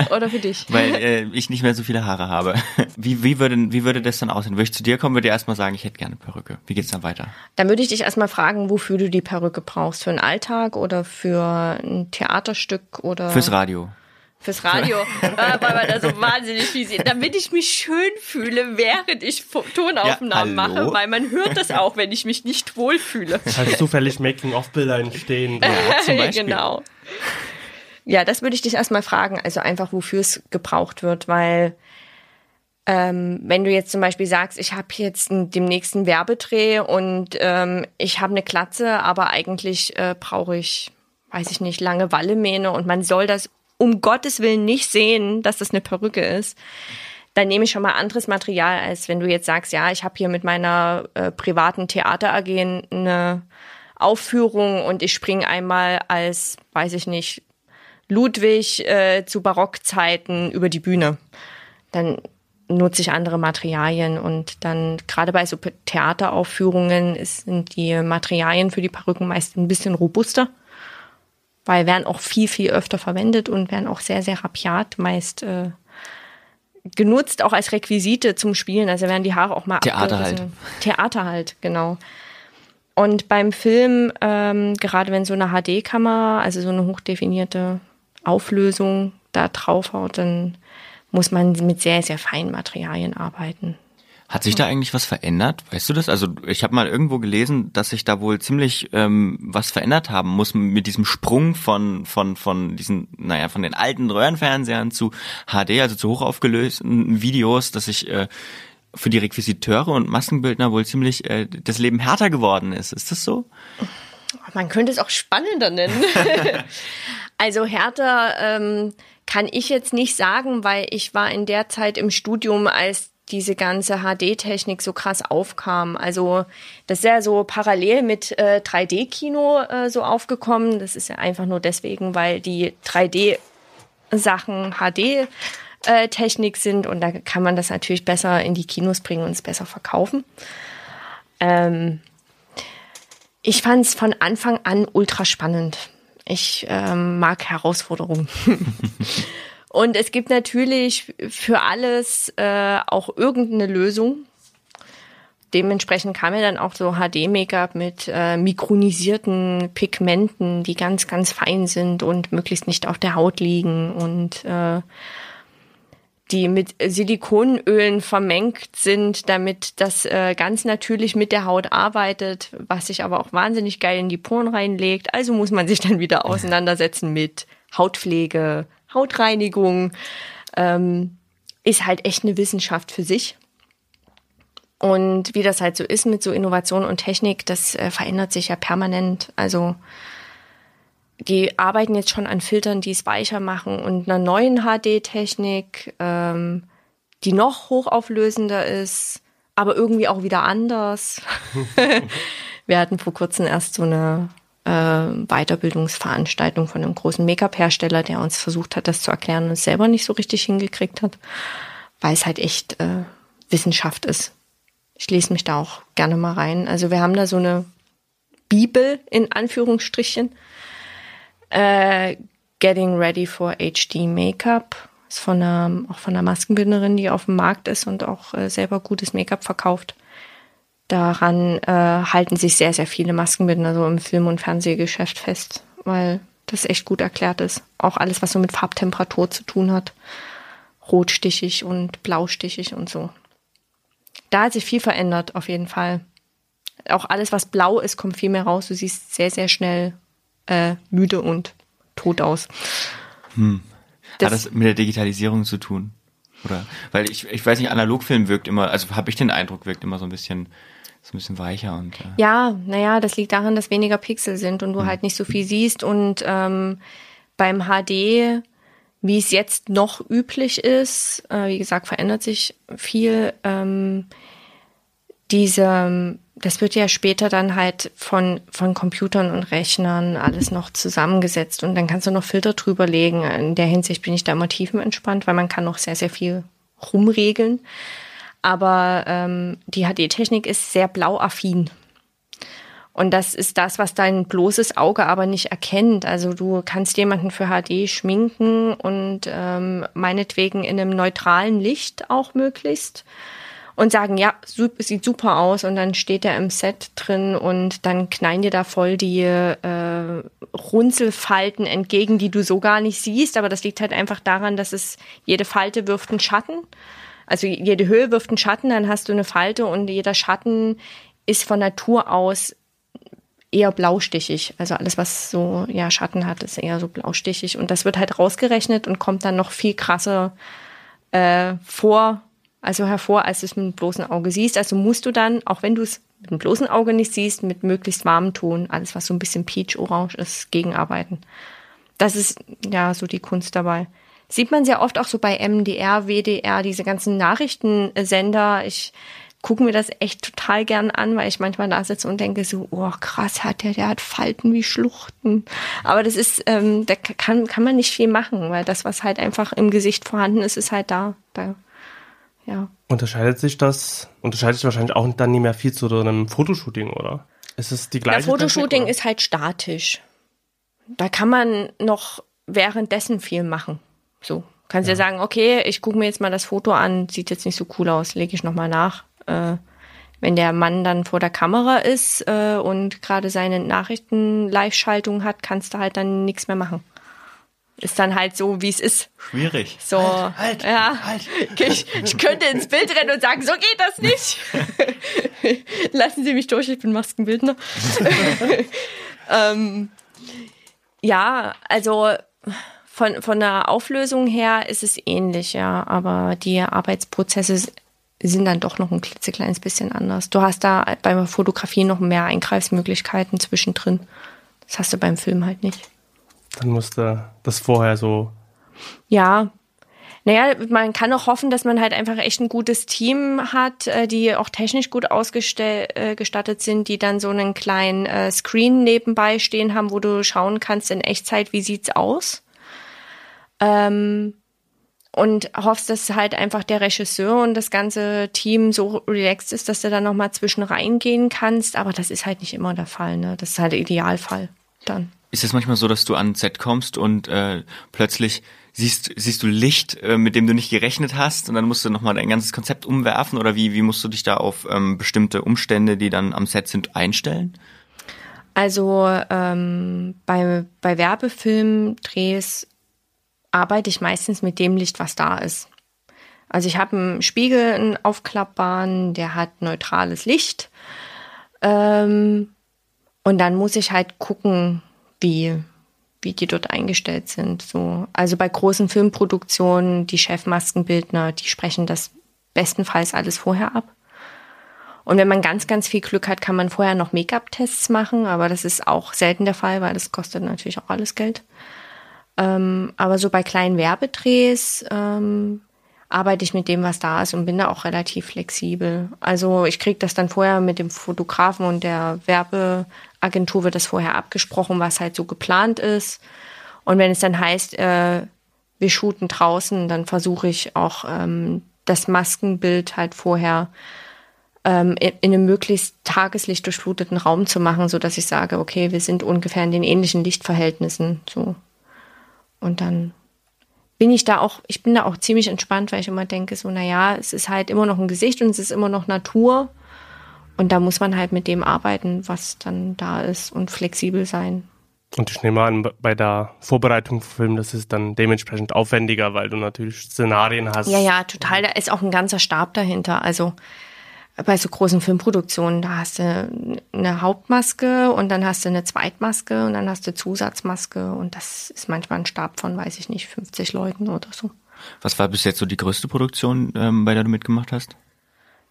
S4: Oder für dich.
S3: Weil äh, ich nicht mehr so viele Haare habe. Wie, wie, würde, wie würde das dann aussehen? Würde ich zu dir kommen, würde dir erstmal sagen, ich hätte gerne eine Perücke. Wie geht's dann weiter?
S4: Dann würde ich dich erstmal fragen, wofür du die Perücke brauchst. Für einen Alltag oder für ein Theaterstück oder.
S3: Fürs Radio
S4: fürs Radio, weil man da so wahnsinnig viel sieht, damit ich mich schön fühle, während ich Tonaufnahmen ja, mache, weil man hört das auch, wenn ich mich nicht wohlfühle.
S2: Falls zufällig Making-of-Bilder entstehen.
S4: Ja, zum Beispiel. genau. Ja, das würde ich dich erstmal fragen, also einfach, wofür es gebraucht wird, weil ähm, wenn du jetzt zum Beispiel sagst, ich habe jetzt den nächsten Werbedreh und ähm, ich habe eine Klatze, aber eigentlich äh, brauche ich, weiß ich nicht, lange Wallemähne und man soll das um Gottes Willen nicht sehen, dass das eine Perücke ist, dann nehme ich schon mal anderes Material, als wenn du jetzt sagst, ja, ich habe hier mit meiner äh, privaten Theater AG eine Aufführung und ich springe einmal als, weiß ich nicht, Ludwig äh, zu Barockzeiten über die Bühne. Dann nutze ich andere Materialien und dann gerade bei so Theateraufführungen sind die Materialien für die Perücken meist ein bisschen robuster weil werden auch viel, viel öfter verwendet und werden auch sehr, sehr rapiat meist äh, genutzt, auch als Requisite zum Spielen. Also werden die Haare auch mal
S3: Theater halt.
S4: Theater halt, genau. Und beim Film, ähm, gerade wenn so eine HD-Kamera, also so eine hochdefinierte Auflösung da draufhaut, dann muss man mit sehr, sehr feinen Materialien arbeiten.
S3: Hat sich da eigentlich was verändert? Weißt du das? Also ich habe mal irgendwo gelesen, dass sich da wohl ziemlich ähm, was verändert haben muss mit diesem Sprung von von von diesen, naja, von den alten Röhrenfernsehern zu HD, also zu hochaufgelösten Videos, dass sich äh, für die Requisiteure und Maskenbildner wohl ziemlich äh, das Leben härter geworden ist. Ist das so?
S4: Man könnte es auch spannender nennen. also härter ähm, kann ich jetzt nicht sagen, weil ich war in der Zeit im Studium, als diese ganze HD-Technik so krass aufkam. Also das ist ja so parallel mit äh, 3D-Kino äh, so aufgekommen. Das ist ja einfach nur deswegen, weil die 3D-Sachen HD-Technik äh, sind und da kann man das natürlich besser in die Kinos bringen und es besser verkaufen. Ähm, ich fand es von Anfang an ultra spannend. Ich ähm, mag Herausforderungen. Und es gibt natürlich für alles äh, auch irgendeine Lösung. Dementsprechend kam mir dann auch so HD-Make-up mit äh, mikronisierten Pigmenten, die ganz, ganz fein sind und möglichst nicht auf der Haut liegen und äh, die mit Silikonölen vermengt sind, damit das äh, ganz natürlich mit der Haut arbeitet, was sich aber auch wahnsinnig geil in die Poren reinlegt. Also muss man sich dann wieder auseinandersetzen mit Hautpflege, Hautreinigung, ähm, ist halt echt eine Wissenschaft für sich. Und wie das halt so ist mit so Innovation und Technik, das äh, verändert sich ja permanent. Also die arbeiten jetzt schon an Filtern, die es weicher machen und einer neuen HD-Technik, ähm, die noch hochauflösender ist, aber irgendwie auch wieder anders. Wir hatten vor kurzem erst so eine äh, Weiterbildungsveranstaltung von einem großen Make-up-Hersteller, der uns versucht hat, das zu erklären und es selber nicht so richtig hingekriegt hat, weil es halt echt äh, Wissenschaft ist. ich lese mich da auch gerne mal rein. Also wir haben da so eine Bibel in Anführungsstrichen. Äh, Getting Ready for HD Makeup. Ist von einer, auch von einer Maskenbinderin, die auf dem Markt ist und auch äh, selber gutes Make-up verkauft. Daran äh, halten sich sehr, sehr viele Maskenbinder so im Film- und Fernsehgeschäft fest, weil das echt gut erklärt ist. Auch alles, was so mit Farbtemperatur zu tun hat. Rotstichig und blaustichig und so. Da hat sich viel verändert, auf jeden Fall. Auch alles, was blau ist, kommt viel mehr raus. Du siehst sehr, sehr schnell äh, müde und tot aus.
S3: Hm. Das Hat das mit der Digitalisierung zu tun? Oder? Weil ich, ich weiß nicht, Analogfilm wirkt immer, also habe ich den Eindruck, wirkt immer so ein bisschen so ein bisschen weicher und
S4: äh ja, naja, das liegt daran, dass weniger Pixel sind und du hm. halt nicht so viel siehst und ähm, beim HD, wie es jetzt noch üblich ist, äh, wie gesagt, verändert sich viel. Ähm, diese, das wird ja später dann halt von, von Computern und Rechnern alles noch zusammengesetzt und dann kannst du noch Filter drüber legen. In der Hinsicht bin ich da immer tiefenentspannt, weil man kann noch sehr, sehr viel rumregeln. Aber ähm, die HD-Technik ist sehr blauaffin. Und das ist das, was dein bloßes Auge aber nicht erkennt. Also du kannst jemanden für HD schminken und ähm, meinetwegen in einem neutralen Licht auch möglichst und sagen, ja, sieht super aus und dann steht er im Set drin und dann knallen dir da voll die äh, Runzelfalten entgegen, die du so gar nicht siehst, aber das liegt halt einfach daran, dass es jede Falte wirft einen Schatten also jede Höhe wirft einen Schatten, dann hast du eine Falte und jeder Schatten ist von Natur aus eher blaustichig. Also alles, was so ja Schatten hat, ist eher so blaustichig. Und das wird halt rausgerechnet und kommt dann noch viel krasser äh, vor, also hervor, als du es mit dem bloßen Auge siehst. Also musst du dann, auch wenn du es mit dem bloßen Auge nicht siehst, mit möglichst warmem Ton, alles, was so ein bisschen peach-orange ist, gegenarbeiten. Das ist ja so die Kunst dabei sieht man sehr oft auch so bei MDR, WDR, diese ganzen Nachrichtensender. Ich gucke mir das echt total gern an, weil ich manchmal da sitze und denke so, oh krass, hat der, der hat Falten wie Schluchten. Aber das ist, ähm, da kann, kann man nicht viel machen, weil das, was halt einfach im Gesicht vorhanden ist, ist halt da. da ja.
S2: Unterscheidet sich das, unterscheidet sich wahrscheinlich auch dann nicht mehr viel zu einem Fotoshooting, oder? Ist es die gleiche?
S4: Das Fotoshooting Technik, ist halt statisch. Da kann man noch währenddessen viel machen. So. Kannst ja. ja sagen, okay, ich gucke mir jetzt mal das Foto an, sieht jetzt nicht so cool aus, lege ich nochmal nach. Äh, wenn der Mann dann vor der Kamera ist äh, und gerade seine Nachrichten-Live-Schaltung hat, kannst du halt dann nichts mehr machen. Ist dann halt so, wie es ist.
S3: Schwierig.
S4: So, halt, halt, ja. Halt. Ich, ich könnte ins Bild rennen und sagen, so geht das nicht. Lassen Sie mich durch, ich bin Maskenbildner. ähm, ja, also von, von der Auflösung her ist es ähnlich, ja, aber die Arbeitsprozesse sind dann doch noch ein klitzekleines bisschen anders. Du hast da beim Fotografie noch mehr Eingreifsmöglichkeiten zwischendrin. Das hast du beim Film halt nicht.
S2: Dann musste das vorher so.
S4: Ja. Naja, man kann auch hoffen, dass man halt einfach echt ein gutes Team hat, äh, die auch technisch gut ausgestattet äh, sind, die dann so einen kleinen äh, Screen nebenbei stehen haben, wo du schauen kannst in Echtzeit, wie sieht's aus. Ähm, und hoffst, dass halt einfach der Regisseur und das ganze Team so relaxed ist, dass du da nochmal zwischen reingehen kannst. Aber das ist halt nicht immer der Fall. Ne? Das ist halt der Idealfall dann.
S3: Ist es manchmal so, dass du an Set kommst und äh, plötzlich siehst, siehst du Licht, äh, mit dem du nicht gerechnet hast und dann musst du nochmal dein ganzes Konzept umwerfen oder wie, wie musst du dich da auf ähm, bestimmte Umstände, die dann am Set sind, einstellen?
S4: Also ähm, bei, bei Werbefilmdrehs arbeite ich meistens mit dem Licht, was da ist. Also ich habe einen Spiegel, einen aufklappbaren, der hat neutrales Licht. Ähm, und dann muss ich halt gucken, wie, wie die dort eingestellt sind. So. Also bei großen Filmproduktionen, die Chefmaskenbildner, die sprechen das bestenfalls alles vorher ab. Und wenn man ganz, ganz viel Glück hat, kann man vorher noch Make-up-Tests machen, aber das ist auch selten der Fall, weil das kostet natürlich auch alles Geld. Ähm, aber so bei kleinen Werbedrehs ähm, arbeite ich mit dem, was da ist und bin da auch relativ flexibel. Also ich kriege das dann vorher mit dem Fotografen und der Werbeagentur wird das vorher abgesprochen, was halt so geplant ist. Und wenn es dann heißt, äh, wir shooten draußen, dann versuche ich auch ähm, das Maskenbild halt vorher ähm, in, in einem möglichst Tageslicht durchfluteten Raum zu machen, so dass ich sage, okay, wir sind ungefähr in den ähnlichen Lichtverhältnissen, so. Und dann bin ich da auch, ich bin da auch ziemlich entspannt, weil ich immer denke, so, naja, es ist halt immer noch ein Gesicht und es ist immer noch Natur. Und da muss man halt mit dem arbeiten, was dann da ist und flexibel sein.
S2: Und ich nehme an, bei der Vorbereitung für Film, das ist dann dementsprechend aufwendiger, weil du natürlich Szenarien hast.
S4: Ja, ja, total. Da ist auch ein ganzer Stab dahinter. Also bei so großen Filmproduktionen, da hast du eine Hauptmaske und dann hast du eine Zweitmaske und dann hast du Zusatzmaske und das ist manchmal ein Stab von, weiß ich nicht, 50 Leuten oder so.
S3: Was war bis jetzt so die größte Produktion, ähm, bei der du mitgemacht hast?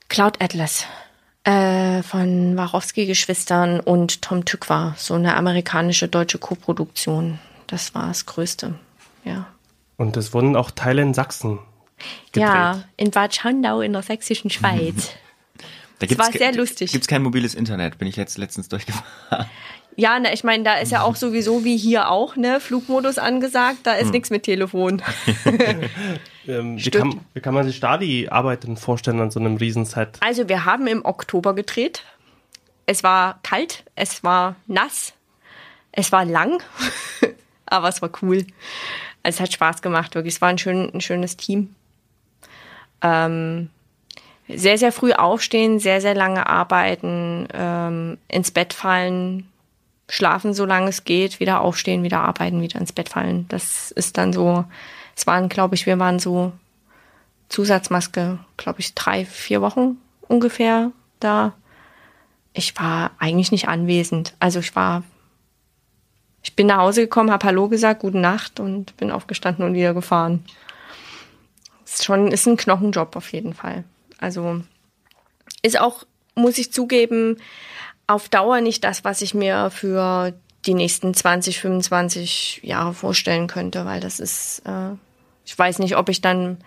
S4: Cloud Atlas äh, von Warowski-Geschwistern und Tom Tykwer, so eine amerikanische deutsche Koproduktion. Das war das Größte, ja.
S2: Und es wurden auch Teile in Sachsen gedreht.
S4: Ja, in Bad Schandau in der sächsischen Schweiz.
S3: Da
S4: Das war sehr lustig.
S3: Gibt's kein mobiles Internet, bin ich jetzt letztens durchgefahren.
S4: Ja, ne, ich meine, da ist ja auch sowieso wie hier auch, ne, Flugmodus angesagt, da ist nichts mit Telefon.
S2: Ähm, wie, kann, wie kann man sich da die Arbeit denn vorstellen an so einem Riesenset?
S4: Also wir haben im Oktober gedreht. Es war kalt, es war nass, es war lang, aber es war cool. Also es hat Spaß gemacht, wirklich. Es war ein, schön, ein schönes Team. Ähm, sehr, sehr früh aufstehen, sehr, sehr lange arbeiten, ähm, ins Bett fallen, schlafen, solange es geht, wieder aufstehen, wieder arbeiten, wieder ins Bett fallen. Das ist dann so, es waren, glaube ich, wir waren so Zusatzmaske, glaube ich, drei, vier Wochen ungefähr da. Ich war eigentlich nicht anwesend. Also ich war, ich bin nach Hause gekommen, habe Hallo gesagt, gute Nacht und bin aufgestanden und wieder gefahren. Ist schon, ist ein Knochenjob auf jeden Fall. Also ist auch, muss ich zugeben, auf Dauer nicht das, was ich mir für die nächsten 20, 25 Jahre vorstellen könnte, weil das ist, äh, ich weiß nicht, ob ich dann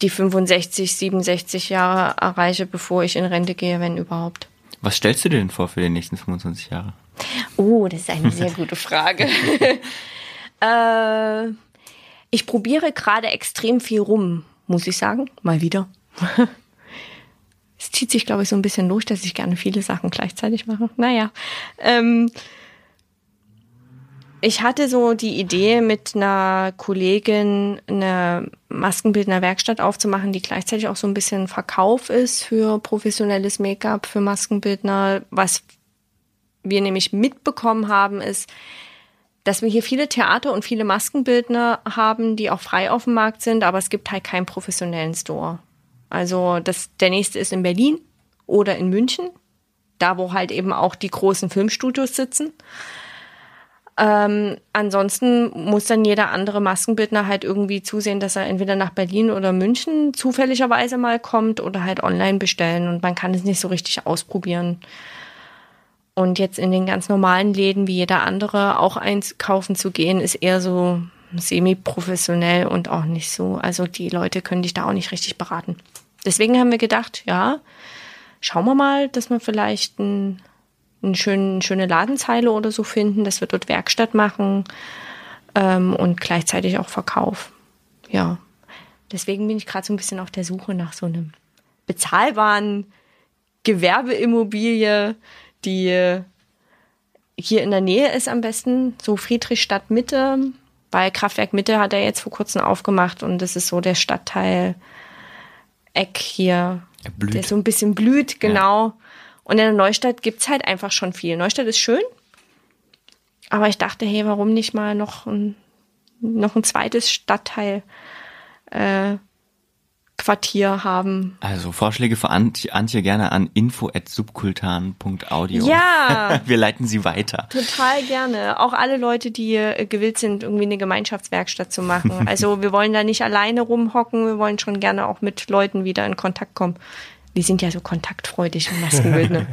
S4: die 65, 67 Jahre erreiche, bevor ich in Rente gehe, wenn überhaupt.
S3: Was stellst du dir denn vor für die nächsten 25 Jahre?
S4: Oh, das ist eine sehr gute Frage. äh, ich probiere gerade extrem viel rum, muss ich sagen. Mal wieder. Es zieht sich, glaube ich, so ein bisschen durch, dass ich gerne viele Sachen gleichzeitig mache. Naja. Ähm, ich hatte so die Idee, mit einer Kollegin eine Maskenbildner-Werkstatt aufzumachen, die gleichzeitig auch so ein bisschen Verkauf ist für professionelles Make-up, für Maskenbildner. Was wir nämlich mitbekommen haben, ist, dass wir hier viele Theater und viele Maskenbildner haben, die auch frei auf dem Markt sind, aber es gibt halt keinen professionellen Store. Also das, der nächste ist in Berlin oder in München, da wo halt eben auch die großen Filmstudios sitzen. Ähm, ansonsten muss dann jeder andere Maskenbildner halt irgendwie zusehen, dass er entweder nach Berlin oder München zufälligerweise mal kommt oder halt online bestellen und man kann es nicht so richtig ausprobieren. Und jetzt in den ganz normalen Läden wie jeder andere auch einkaufen zu gehen, ist eher so semi-professionell und auch nicht so. Also die Leute können dich da auch nicht richtig beraten. Deswegen haben wir gedacht, ja, schauen wir mal, dass wir vielleicht ein, eine schöne, schöne Ladenzeile oder so finden, dass wir dort Werkstatt machen ähm, und gleichzeitig auch Verkauf. Ja, deswegen bin ich gerade so ein bisschen auf der Suche nach so einem bezahlbaren Gewerbeimmobilie, die hier in der Nähe ist am besten, so Friedrichstadt Mitte, weil Kraftwerk Mitte hat er jetzt vor kurzem aufgemacht und das ist so der Stadtteil Eck hier,
S3: Er blüht.
S4: der so ein bisschen blüht, genau. Und in der Neustadt gibt's halt einfach schon viel. Neustadt ist schön, aber ich dachte, hey, warum nicht mal noch ein, noch ein zweites Stadtteil äh, Quartier haben?
S3: Also Vorschläge für Antje, Antje gerne an info@subkultan.audio.
S4: Ja.
S3: Wir leiten sie weiter.
S4: Total gerne. Auch alle Leute, die äh, gewillt sind, irgendwie eine Gemeinschaftswerkstatt zu machen. Also wir wollen da nicht alleine rumhocken, wir wollen schon gerne auch mit Leuten wieder in Kontakt kommen. Wir sind ja so kontaktfreudig im Maskenbild. Ne?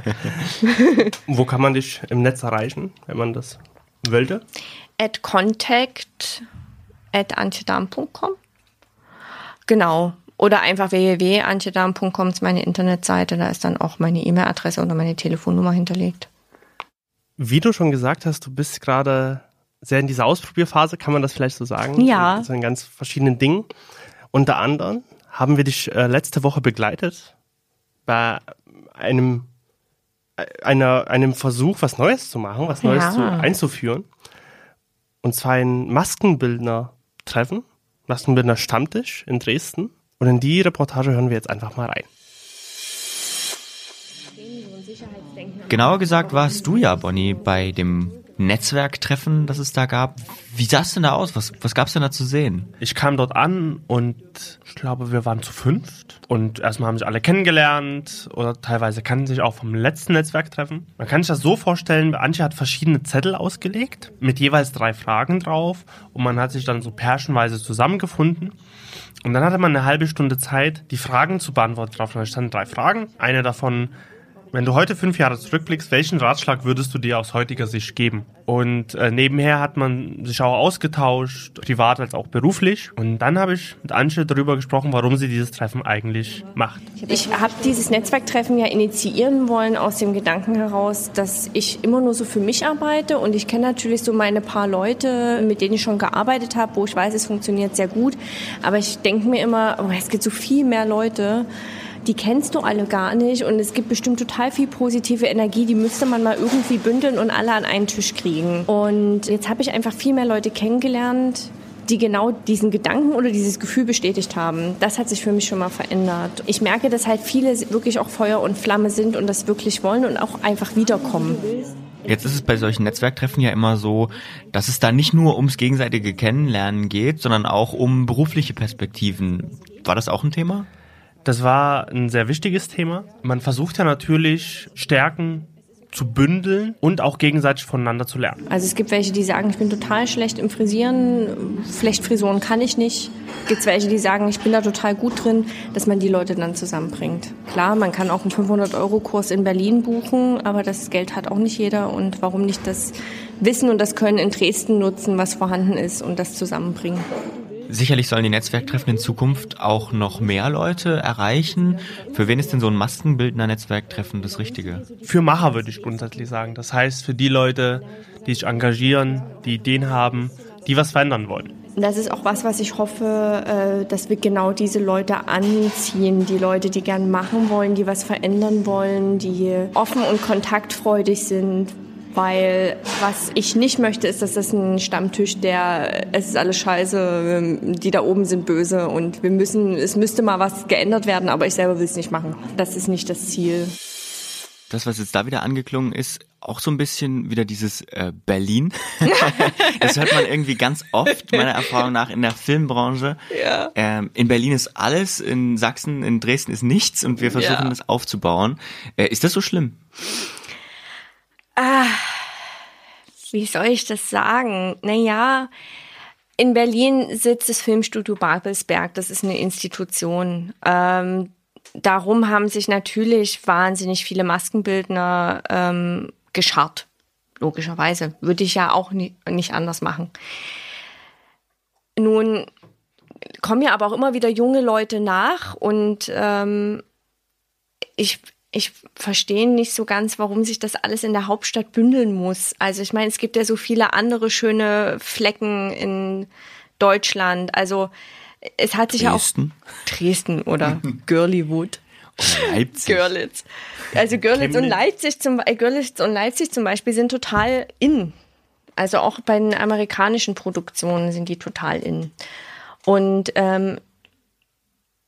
S2: Wo kann man dich im Netz erreichen, wenn man das wollte?
S4: at contact at. Genau. Oder einfach www.antjedam.com ist meine Internetseite. Da ist dann auch meine E-Mail-Adresse oder meine Telefonnummer hinterlegt.
S2: Wie du schon gesagt hast, du bist gerade sehr in dieser Ausprobierphase, kann man das vielleicht so sagen?
S4: Ja.
S2: So in ganz verschiedenen Dingen. Unter anderem haben wir dich äh, letzte Woche begleitet bei einem, einer, einem Versuch, was Neues zu machen, was Neues
S4: Ja.
S2: zu, einzuführen. Und zwar ein Maskenbildner-Treffen, Maskenbildner-Stammtisch in Dresden. Und in die Reportage hören wir jetzt einfach mal rein.
S3: Genauer gesagt warst du ja, Bonnie, bei dem Netzwerktreffen, das es da gab. Wie sah es denn da aus? Was, was gab es denn da zu sehen?
S2: Ich kam dort an und ich glaube, wir waren zu fünft. Und erstmal haben sich alle kennengelernt oder teilweise kannten sich auch vom letzten Netzwerktreffen. Man kann sich das so vorstellen, Antje hat verschiedene Zettel ausgelegt mit jeweils drei Fragen drauf und man hat sich dann so pärchenweise zusammengefunden. Und dann hatte man eine halbe Stunde Zeit, die Fragen zu beantworten drauf. Standen drei Fragen. Eine davon, wenn du heute fünf Jahre zurückblickst, welchen Ratschlag würdest du dir aus heutiger Sicht geben? Und äh, nebenher hat man sich auch ausgetauscht, privat als auch beruflich. Und dann habe ich mit Antje darüber gesprochen, warum sie dieses Treffen eigentlich macht.
S4: Ich habe dieses Netzwerktreffen ja initiieren wollen aus dem Gedanken heraus, dass ich immer nur so für mich arbeite und ich kenne natürlich so meine paar Leute, mit denen ich schon gearbeitet habe, wo ich weiß, es funktioniert sehr gut. Aber ich denke mir immer, oh, es gibt so viel mehr Leute, die kennst du alle gar nicht und es gibt bestimmt total viel positive Energie, die müsste man mal irgendwie bündeln und alle an einen Tisch kriegen. Und jetzt habe ich einfach viel mehr Leute kennengelernt, die genau diesen Gedanken oder dieses Gefühl bestätigt haben. Das hat sich für mich schon mal verändert. Ich merke, dass halt viele wirklich auch Feuer und Flamme sind und das wirklich wollen und auch einfach wiederkommen.
S3: Jetzt ist es bei solchen Netzwerktreffen ja immer so, dass es da nicht nur ums gegenseitige Kennenlernen geht, sondern auch um berufliche Perspektiven. War das auch ein Thema?
S2: Das war ein sehr wichtiges Thema. Man versucht ja natürlich Stärken zu bündeln und auch gegenseitig voneinander zu lernen.
S4: Also es gibt welche, die sagen, ich bin total schlecht im Frisieren, Flechtfrisuren kann ich nicht. Gibt es welche, die sagen, ich bin da total gut drin, dass man die Leute dann zusammenbringt. Klar, man kann auch einen 500-Euro-Kurs in Berlin buchen, aber das Geld hat auch nicht jeder und warum nicht das Wissen und das Können in Dresden nutzen, was vorhanden ist und das zusammenbringen.
S3: Sicherlich sollen die Netzwerktreffen in Zukunft auch noch mehr Leute erreichen. Für wen ist denn so ein Maskenbildner Netzwerktreffen das Richtige?
S2: Für Macher würde ich grundsätzlich sagen. Das heißt, für die Leute, die sich engagieren, die Ideen haben, die was verändern wollen.
S4: Das ist auch was, was ich hoffe, äh, dass wir genau diese Leute anziehen. Die Leute, die gern machen wollen, die was verändern wollen, die offen und kontaktfreudig sind. Weil was ich nicht möchte, ist, dass das ein Stammtisch, der es ist alles scheiße, ähm, die da oben sind böse und wir müssen, es müsste mal was geändert werden, aber ich selber will es nicht machen. Das ist nicht das Ziel.
S3: Das, was jetzt da wieder angeklungen ist, auch so ein bisschen wieder dieses äh, Berlin. das hört man irgendwie ganz oft, meiner Erfahrung nach, in der Filmbranche.
S4: Ja.
S3: Ähm, in Berlin ist alles, in Sachsen, in Dresden ist nichts und wir versuchen
S4: Ja.
S3: das aufzubauen. Äh, ist das so schlimm?
S4: Wie soll ich das sagen? Naja, in Berlin sitzt das Filmstudio Babelsberg. Das ist eine Institution. Ähm, darum haben sich natürlich wahnsinnig viele Maskenbildner ähm, gescharrt. Logischerweise. Würde ich ja auch nie, nicht anders machen. Nun kommen ja aber auch immer wieder junge Leute nach und ähm, ich, ich verstehe nicht so ganz, warum sich das alles in der Hauptstadt bündeln muss. Also ich meine, es gibt ja so viele andere schöne Flecken in Deutschland. Also es hat sich
S3: Dresden?
S4: ja auch Dresden oder Girlywood.
S3: Leipzig.
S4: Görlitz. Also Görlitz und
S2: Chemnitz.
S4: Leipzig zum äh, Görlitz und Leipzig zum Beispiel sind total in. Also auch bei den amerikanischen Produktionen sind die total in. Und ähm,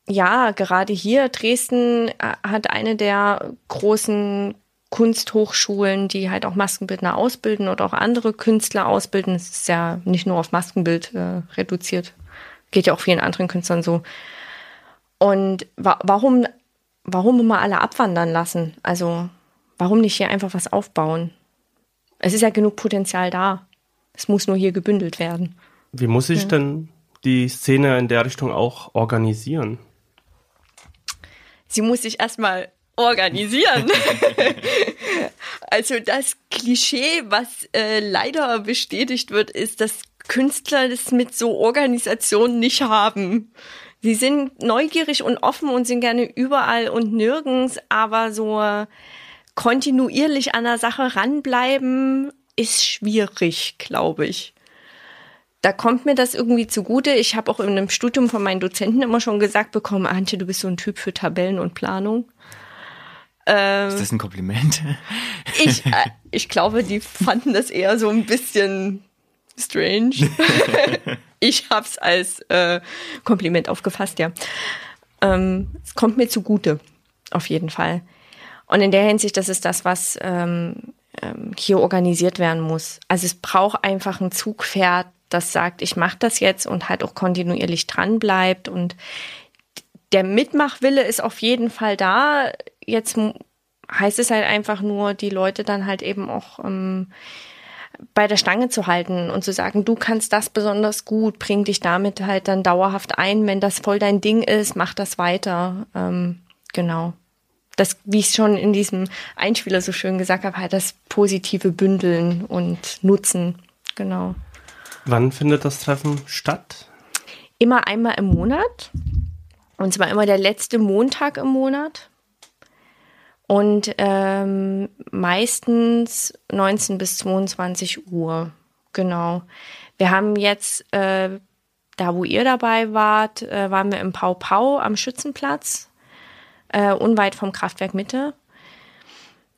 S4: ja, gerade hier, Dresden äh, hat eine der großen Kunsthochschulen, die halt auch Maskenbildner ausbilden oder auch andere Künstler ausbilden. Es ist ja nicht nur auf Maskenbild äh, reduziert. Geht ja auch vielen anderen Künstlern so. Und wa warum, warum immer alle abwandern lassen? Also, warum nicht hier einfach was aufbauen? Es ist ja genug Potenzial da. Es muss nur hier gebündelt werden.
S2: Wie muss sich denn die Szene in der Richtung auch organisieren?
S4: Sie muss sich erstmal organisieren. also das Klischee, was äh, leider bestätigt wird, ist, dass Künstler das mit so Organisationen nicht haben. Sie sind neugierig und offen und sind gerne überall und nirgends, aber so kontinuierlich an der Sache ranbleiben ist schwierig, glaube ich da kommt mir das irgendwie zugute. Ich habe auch in einem Studium von meinen Dozenten immer schon gesagt bekommen, Antje, du bist so ein Typ für Tabellen und Planung. Ähm,
S3: Ist das ein Kompliment?
S4: ich, äh, ich glaube, die fanden das eher so ein bisschen strange. ich hab's als äh, Kompliment aufgefasst, ja. Ähm, es kommt mir zugute, auf jeden Fall. Und in der Hinsicht, das ist das, was ähm, ähm, hier organisiert werden muss. Also es braucht einfach ein Zugpferd, das sagt, ich mache das jetzt und halt auch kontinuierlich dran bleibt. Und der Mitmachwille ist auf jeden Fall da. Jetzt heißt es halt einfach nur, die Leute dann halt eben auch ähm, bei der Stange zu halten und zu sagen, du kannst das besonders gut, bring dich damit halt dann dauerhaft ein. Wenn das voll dein Ding ist, mach das weiter. Ähm, genau. Das, wie ich schon in diesem Einspieler so schön gesagt habe, halt das positive Bündeln und Nutzen. Genau.
S2: Wann findet das Treffen statt?
S4: Immer einmal im Monat. Und zwar immer der letzte Montag im Monat. Und ähm, meistens 19 bis 22 Uhr. Genau. Wir haben jetzt, äh, da wo ihr dabei wart, äh, waren wir im Pau Pau am Schützenplatz, äh, unweit vom Kraftwerk Mitte.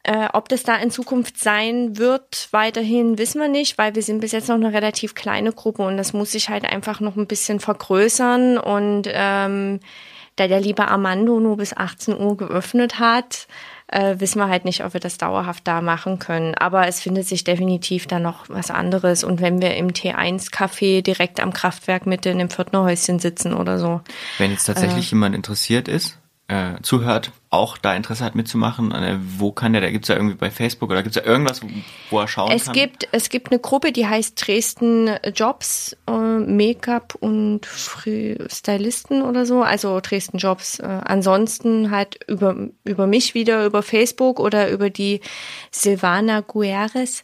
S4: Äh, ob das da in Zukunft sein wird, weiterhin wissen wir nicht, weil wir sind bis jetzt noch eine relativ kleine Gruppe und das muss sich halt einfach noch ein bisschen vergrößern. Und ähm, da der liebe Armando nur bis 18 Uhr geöffnet hat, äh, wissen wir halt nicht, ob wir das dauerhaft da machen können. Aber es findet sich definitiv da noch was anderes. Und wenn wir im T1-Café direkt am Kraftwerk Mitte in dem Pförtnerhäuschen sitzen oder so.
S3: Wenn jetzt tatsächlich äh, jemand interessiert ist, äh, zuhört, auch da Interesse hat mitzumachen, äh, wo kann der, da gibt's ja irgendwie bei Facebook oder gibt's ja irgendwas, wo, wo er schauen
S4: es
S3: kann?
S4: Gibt, es gibt eine Gruppe, die heißt Dresden Jobs, äh, Make-up und Stylisten oder so, also Dresden Jobs. Äh, ansonsten halt über, über mich wieder, über Facebook oder über die Silvana Guerres.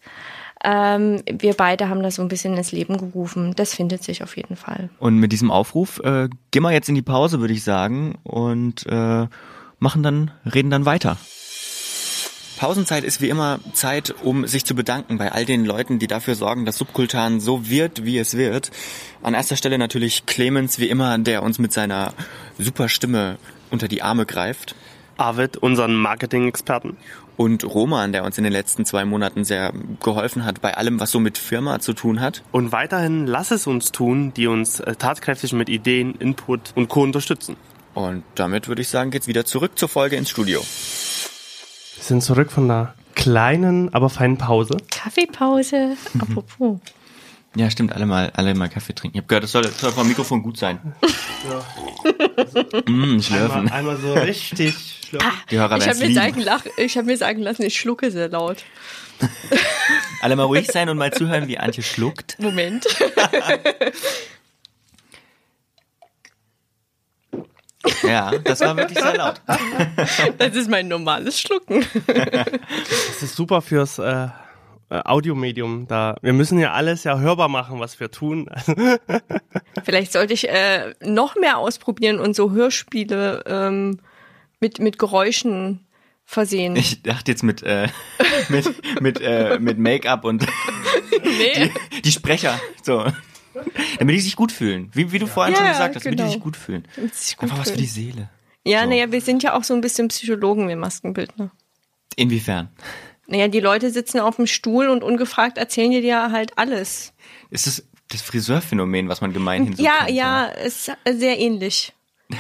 S4: Ähm, wir beide haben das so ein bisschen ins Leben gerufen. Das findet sich auf jeden Fall.
S3: Und mit diesem Aufruf äh, gehen wir jetzt in die Pause, würde ich sagen, und äh, machen dann, reden dann weiter. Pausenzeit ist wie immer Zeit, um sich zu bedanken bei all den Leuten, die dafür sorgen, dass Subkultan so wird, wie es wird. An erster Stelle natürlich Clemens, wie immer, der uns mit seiner super Stimme unter die Arme greift.
S2: Arvid, unseren Marketing-Experten
S3: und Roman, der uns in den letzten zwei Monaten sehr geholfen hat bei allem, was so mit Firma zu tun hat.
S2: Und weiterhin lass es uns tun, die uns äh, tatkräftig mit Ideen, Input und Co. unterstützen.
S3: Und damit würde ich sagen, geht's wieder zurück zur Folge ins Studio.
S2: Wir sind zurück von einer kleinen, aber feinen Pause.
S4: Kaffeepause, apropos.
S3: Ja, stimmt, alle mal, alle mal Kaffee trinken. Ich habe gehört, das soll, soll vom Mikrofon gut sein. Ja. mm, schlürfen.
S2: Einmal, einmal so richtig
S4: Ah, Die Hörer ich habe mir, sagen, hab mir sagen lassen, ich schlucke sehr laut.
S3: Alle mal ruhig sein und mal zuhören, wie Antje schluckt.
S4: Moment.
S3: Ja, das war wirklich sehr laut.
S4: Das ist mein normales Schlucken.
S2: Das ist super fürs äh, äh, Audiomedium. Da wir müssen ja alles ja hörbar machen, was wir tun.
S4: Vielleicht sollte ich äh, noch mehr ausprobieren und so Hörspiele ähm, mit, mit Geräuschen versehen.
S3: Ich dachte jetzt mit, äh, mit, mit, äh, mit Make-up und nee. die, die Sprecher. So. Damit die sich gut fühlen. Wie, wie du vorhin ja, schon gesagt hast, genau. damit die genau. sich gut fühlen. Sich gut Einfach fühlen. was für die Seele.
S4: Ja, so. naja, wir sind ja auch so ein bisschen Psychologen, wir Maskenbildner.
S3: Inwiefern?
S4: Naja, die Leute sitzen auf dem Stuhl und ungefragt erzählen dir halt alles.
S3: Ist das das Friseurphänomen, was man gemeinhin so
S4: Ja, kennt, ja, ist sehr ähnlich.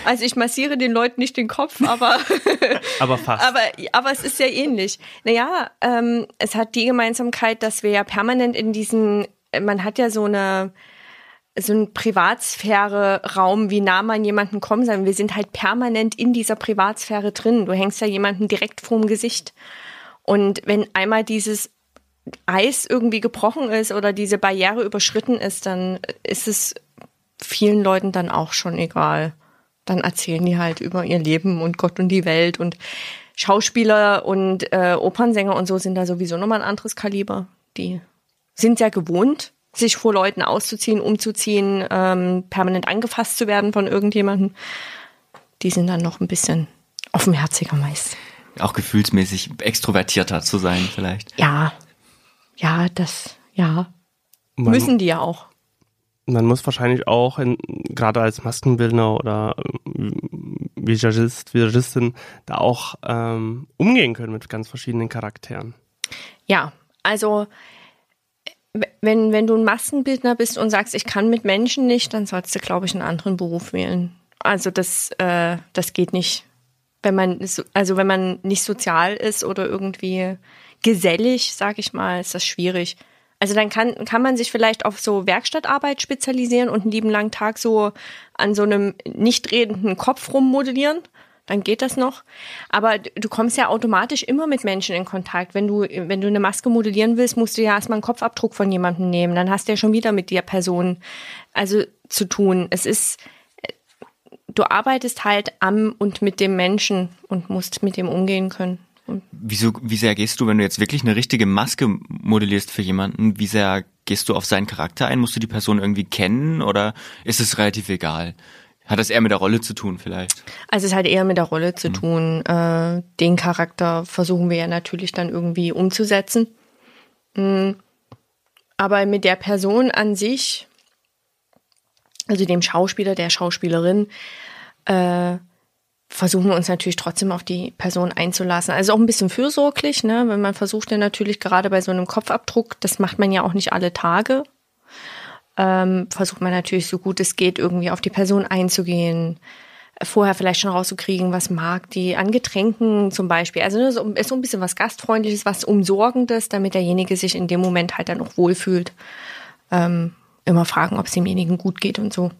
S4: Also ich massiere den Leuten nicht den Kopf, aber
S2: aber fast.
S4: Aber aber es ist sehr ähnlich. Naja, ähm, es hat die Gemeinsamkeit, dass wir ja permanent in diesen, man hat ja so eine so ein Privatsphäre-Raum, wie nah man jemanden kommen soll. Wir sind halt permanent in dieser Privatsphäre drin. Du hängst ja jemanden direkt vorm Gesicht. Und wenn einmal dieses Eis irgendwie gebrochen ist oder diese Barriere überschritten ist, dann ist es vielen Leuten dann auch schon egal dann erzählen die halt über ihr Leben und Gott und die Welt und Schauspieler und äh, Opernsänger und so sind da sowieso nochmal ein anderes Kaliber. Die sind ja gewohnt, sich vor Leuten auszuziehen, umzuziehen, ähm, permanent angefasst zu werden von irgendjemandem. Die sind dann noch ein bisschen offenherziger meist.
S3: Auch gefühlsmäßig extrovertierter zu sein vielleicht.
S4: Ja, ja, das, ja. Man, Müssen die ja auch.
S2: man muss wahrscheinlich auch, in, gerade als Maskenbildner oder ähm, Visagist, Visagistin, da auch ähm, umgehen können mit ganz verschiedenen Charakteren.
S4: Ja, also wenn, wenn du ein Maskenbildner bist und sagst, ich kann mit Menschen nicht, dann sollst du, glaube ich, einen anderen Beruf wählen. Also das, äh, das geht nicht. Wenn man, also wenn man nicht sozial ist oder irgendwie gesellig, sag ich mal, ist das schwierig. Also dann kann, kann man sich vielleicht auf so Werkstattarbeit spezialisieren und einen lieben langen Tag so an so einem nicht redenden Kopf rummodellieren. Dann geht das noch. Aber du kommst ja automatisch immer mit Menschen in Kontakt. Wenn du, wenn du eine Maske modellieren willst, musst du ja erstmal einen Kopfabdruck von jemandem nehmen. Dann hast du ja schon wieder mit der Person also zu tun. Es ist, du arbeitest halt am und mit dem Menschen und musst mit dem umgehen können.
S3: Wieso, wie sehr gehst du, wenn du jetzt wirklich eine richtige Maske modellierst für jemanden, wie sehr gehst du auf seinen Charakter ein? Musst du die Person irgendwie kennen oder ist es relativ egal? Hat das eher mit der Rolle zu tun vielleicht?
S4: Also es hat eher mit der Rolle zu mhm. tun. Äh, den Charakter versuchen wir ja natürlich dann irgendwie umzusetzen. Mhm. Aber mit der Person an sich, also dem Schauspieler, der Schauspielerin, äh, versuchen wir uns natürlich trotzdem auf die Person einzulassen. Also auch ein bisschen fürsorglich, ne? Wenn man versucht ja natürlich gerade bei so einem Kopfabdruck, das macht man ja auch nicht alle Tage, ähm, versucht man natürlich so gut es geht irgendwie auf die Person einzugehen, vorher vielleicht schon rauszukriegen, was mag die an Getränken zum Beispiel. Also ne, ist so ein bisschen was Gastfreundliches, was Umsorgendes, damit derjenige sich in dem Moment halt dann auch wohlfühlt. Ähm, immer fragen, ob es demjenigen gut geht und so.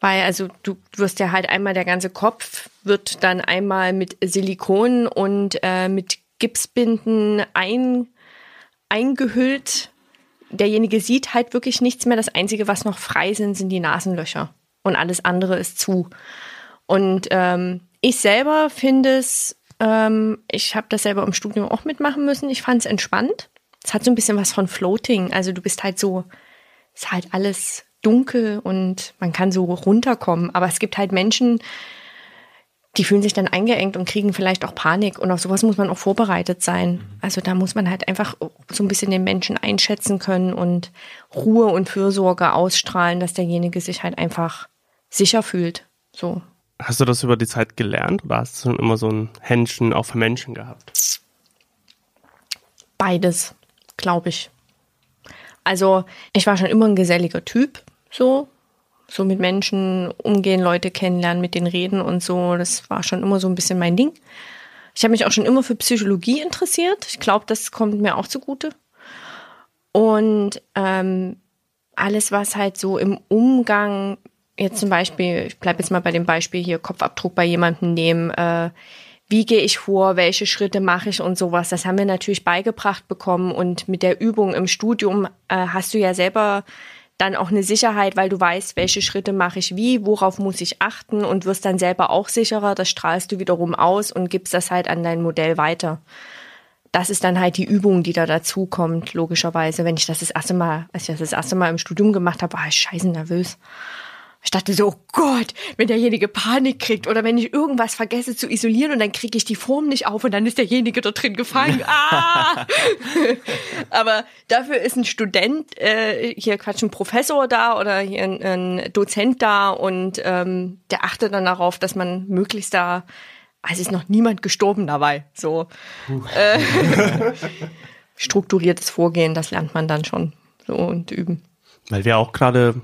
S4: Weil also du wirst ja halt einmal der ganze Kopf wird dann einmal mit Silikon und äh, mit Gipsbinden ein, eingehüllt. Derjenige sieht halt wirklich nichts mehr. Das Einzige, was noch frei sind, sind die Nasenlöcher. Und alles andere ist zu. Und ähm, ich selber finde es, ähm, ich habe das selber im Studium auch mitmachen müssen. Ich fand es entspannt. Es hat so ein bisschen was von Floating. Also du bist halt so, ist halt alles dunkel und man kann so runterkommen. Aber es gibt halt Menschen, die fühlen sich dann eingeengt und kriegen vielleicht auch Panik. Und auf sowas muss man auch vorbereitet sein. Also da muss man halt einfach so ein bisschen den Menschen einschätzen können und Ruhe und Fürsorge ausstrahlen, dass derjenige sich halt einfach sicher fühlt. So.
S2: Hast du das über die Zeit gelernt oder hast du schon immer so ein Händchen auch für Menschen gehabt?
S4: Beides, glaube ich. Also ich war schon immer ein geselliger Typ so. So mit Menschen umgehen, Leute kennenlernen, mit denen reden und so. Das war schon immer so ein bisschen mein Ding. Ich habe mich auch schon immer für Psychologie interessiert. Ich glaube, das kommt mir auch zugute. Und ähm, alles, was halt so im Umgang, jetzt zum Beispiel, ich bleibe jetzt mal bei dem Beispiel hier, Kopfabdruck bei jemandem nehmen, äh, wie gehe ich vor, welche Schritte mache ich und sowas, das haben wir natürlich beigebracht bekommen. Und mit der Übung im Studium äh, hast du ja selber dann auch eine Sicherheit, weil du weißt, welche Schritte mache ich wie, worauf muss ich achten und wirst dann selber auch sicherer. Das strahlst du wiederum aus und gibst das halt an dein Modell weiter. Das ist dann halt die Übung, die da dazu kommt, logischerweise. Wenn ich das das erste Mal, als ich das das erste Mal im Studium gemacht habe, war ich scheiße nervös. Ich dachte so, oh Gott, wenn derjenige Panik kriegt oder wenn ich irgendwas vergesse zu isolieren und dann kriege ich die Form nicht auf und dann ist derjenige da drin gefangen. Ah! Aber dafür ist ein Student, äh, hier Quatsch, ein Professor da oder hier ein, ein Dozent da und ähm, der achtet dann darauf, dass man möglichst da, also ist noch niemand gestorben dabei. So äh, strukturiertes Vorgehen, das lernt man dann schon so und üben.
S2: Weil wir auch gerade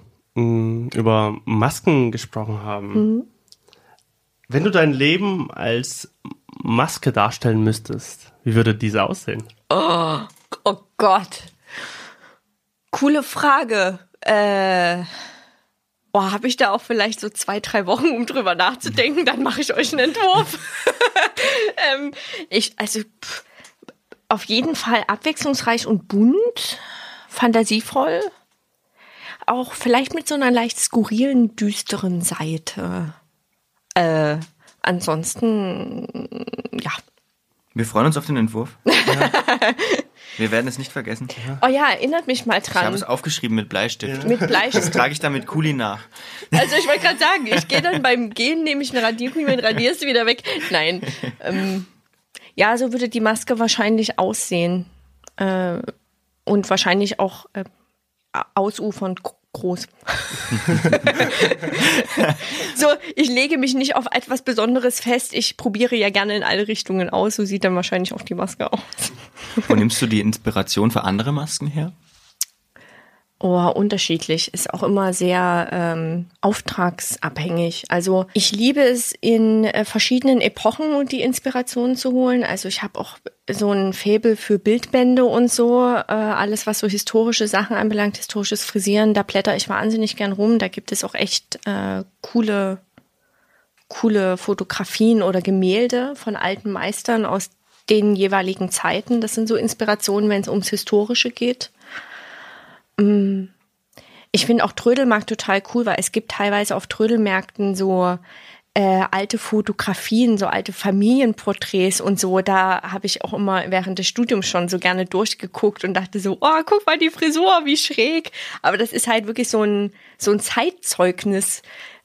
S2: über Masken gesprochen haben. Mhm. Wenn du dein Leben als Maske darstellen müsstest, wie würde diese aussehen?
S4: Oh, oh Gott. Coole Frage. Äh, oh, habe ich da auch vielleicht so zwei, drei Wochen, um drüber nachzudenken, dann mache ich euch einen Entwurf. ähm, ich, also pff, auf jeden Fall abwechslungsreich und bunt, fantasievoll auch vielleicht mit so einer leicht skurrilen, düsteren Seite. Äh, ansonsten, ja.
S3: Wir freuen uns auf den Entwurf. Ja. Wir werden es nicht vergessen.
S4: Oh ja, erinnert mich mal dran.
S3: Ich habe es aufgeschrieben mit Bleistift.
S4: Ja. Mit Bleistift.
S3: Das trage ich dann mit Kuli nach.
S4: Also ich wollte gerade sagen, ich gehe dann beim Gehen, nehme ich eine Radiergummi und radierst wieder weg. Nein. Ähm, ja, so würde die Maske wahrscheinlich aussehen. Äh, und wahrscheinlich auch äh, ausufernd groß. so, ich lege mich nicht auf etwas Besonderes fest. Ich probiere ja gerne in alle Richtungen aus. So sieht dann wahrscheinlich auch die Maske aus.
S3: Wo nimmst du die Inspiration für andere Masken her?
S4: Oh, unterschiedlich. Ist auch immer sehr ähm, auftragsabhängig. Also ich liebe es, in äh, verschiedenen Epochen die Inspiration zu holen. Also ich habe auch so ein Faible für Bildbände und so. Äh, alles, was so historische Sachen anbelangt, historisches Frisieren, da blätter ich wahnsinnig gern rum. Da gibt es auch echt äh, coole, coole Fotografien oder Gemälde von alten Meistern aus den jeweiligen Zeiten. Das sind so Inspirationen, wenn es ums Historische geht. Mm. Ich finde auch Trödelmarkt total cool, weil es gibt teilweise auf Trödelmärkten so äh, alte Fotografien, so alte Familienporträts und so. Da habe ich auch immer während des Studiums schon so gerne durchgeguckt und dachte so, oh, guck mal die Frisur, wie schräg. Aber das ist halt wirklich so ein, so ein Zeitzeugnis.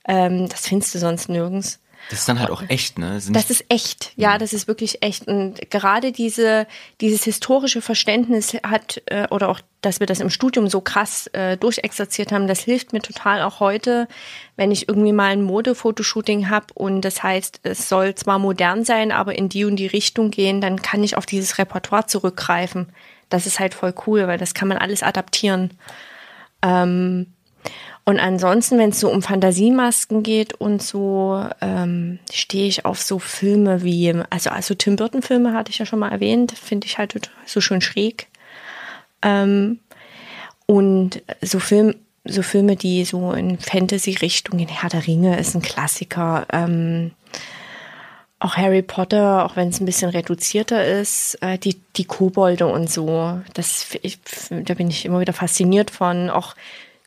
S4: Ähm, das findest du sonst nirgends.
S3: Das ist dann halt auch echt, ne?
S4: Das, das ist echt, ja, das ist wirklich echt. Und gerade diese, dieses historische Verständnis hat, äh, oder auch, dass wir das im Studium so krass äh, durchexerziert haben, das hilft mir total auch heute, wenn ich irgendwie mal ein Modefotoshooting habe und das heißt, es soll zwar modern sein, aber in die und die Richtung gehen, dann kann ich auf dieses Repertoire zurückgreifen. Das ist halt voll cool, weil das kann man alles adaptieren. Ähm, und ansonsten, wenn es so um Fantasiemasken geht und so, ähm, stehe ich auf so Filme wie, also, also Tim Burton Filme hatte ich ja schon mal erwähnt, finde ich halt so schön schräg. Ähm, und so Film, so Filme, die so in Fantasy-Richtung, in Herr der Ringe ist ein Klassiker. Ähm, auch Harry Potter, auch wenn es ein bisschen reduzierter ist, äh, die, die Kobolde und so, das, ich, da bin ich immer wieder fasziniert von. Auch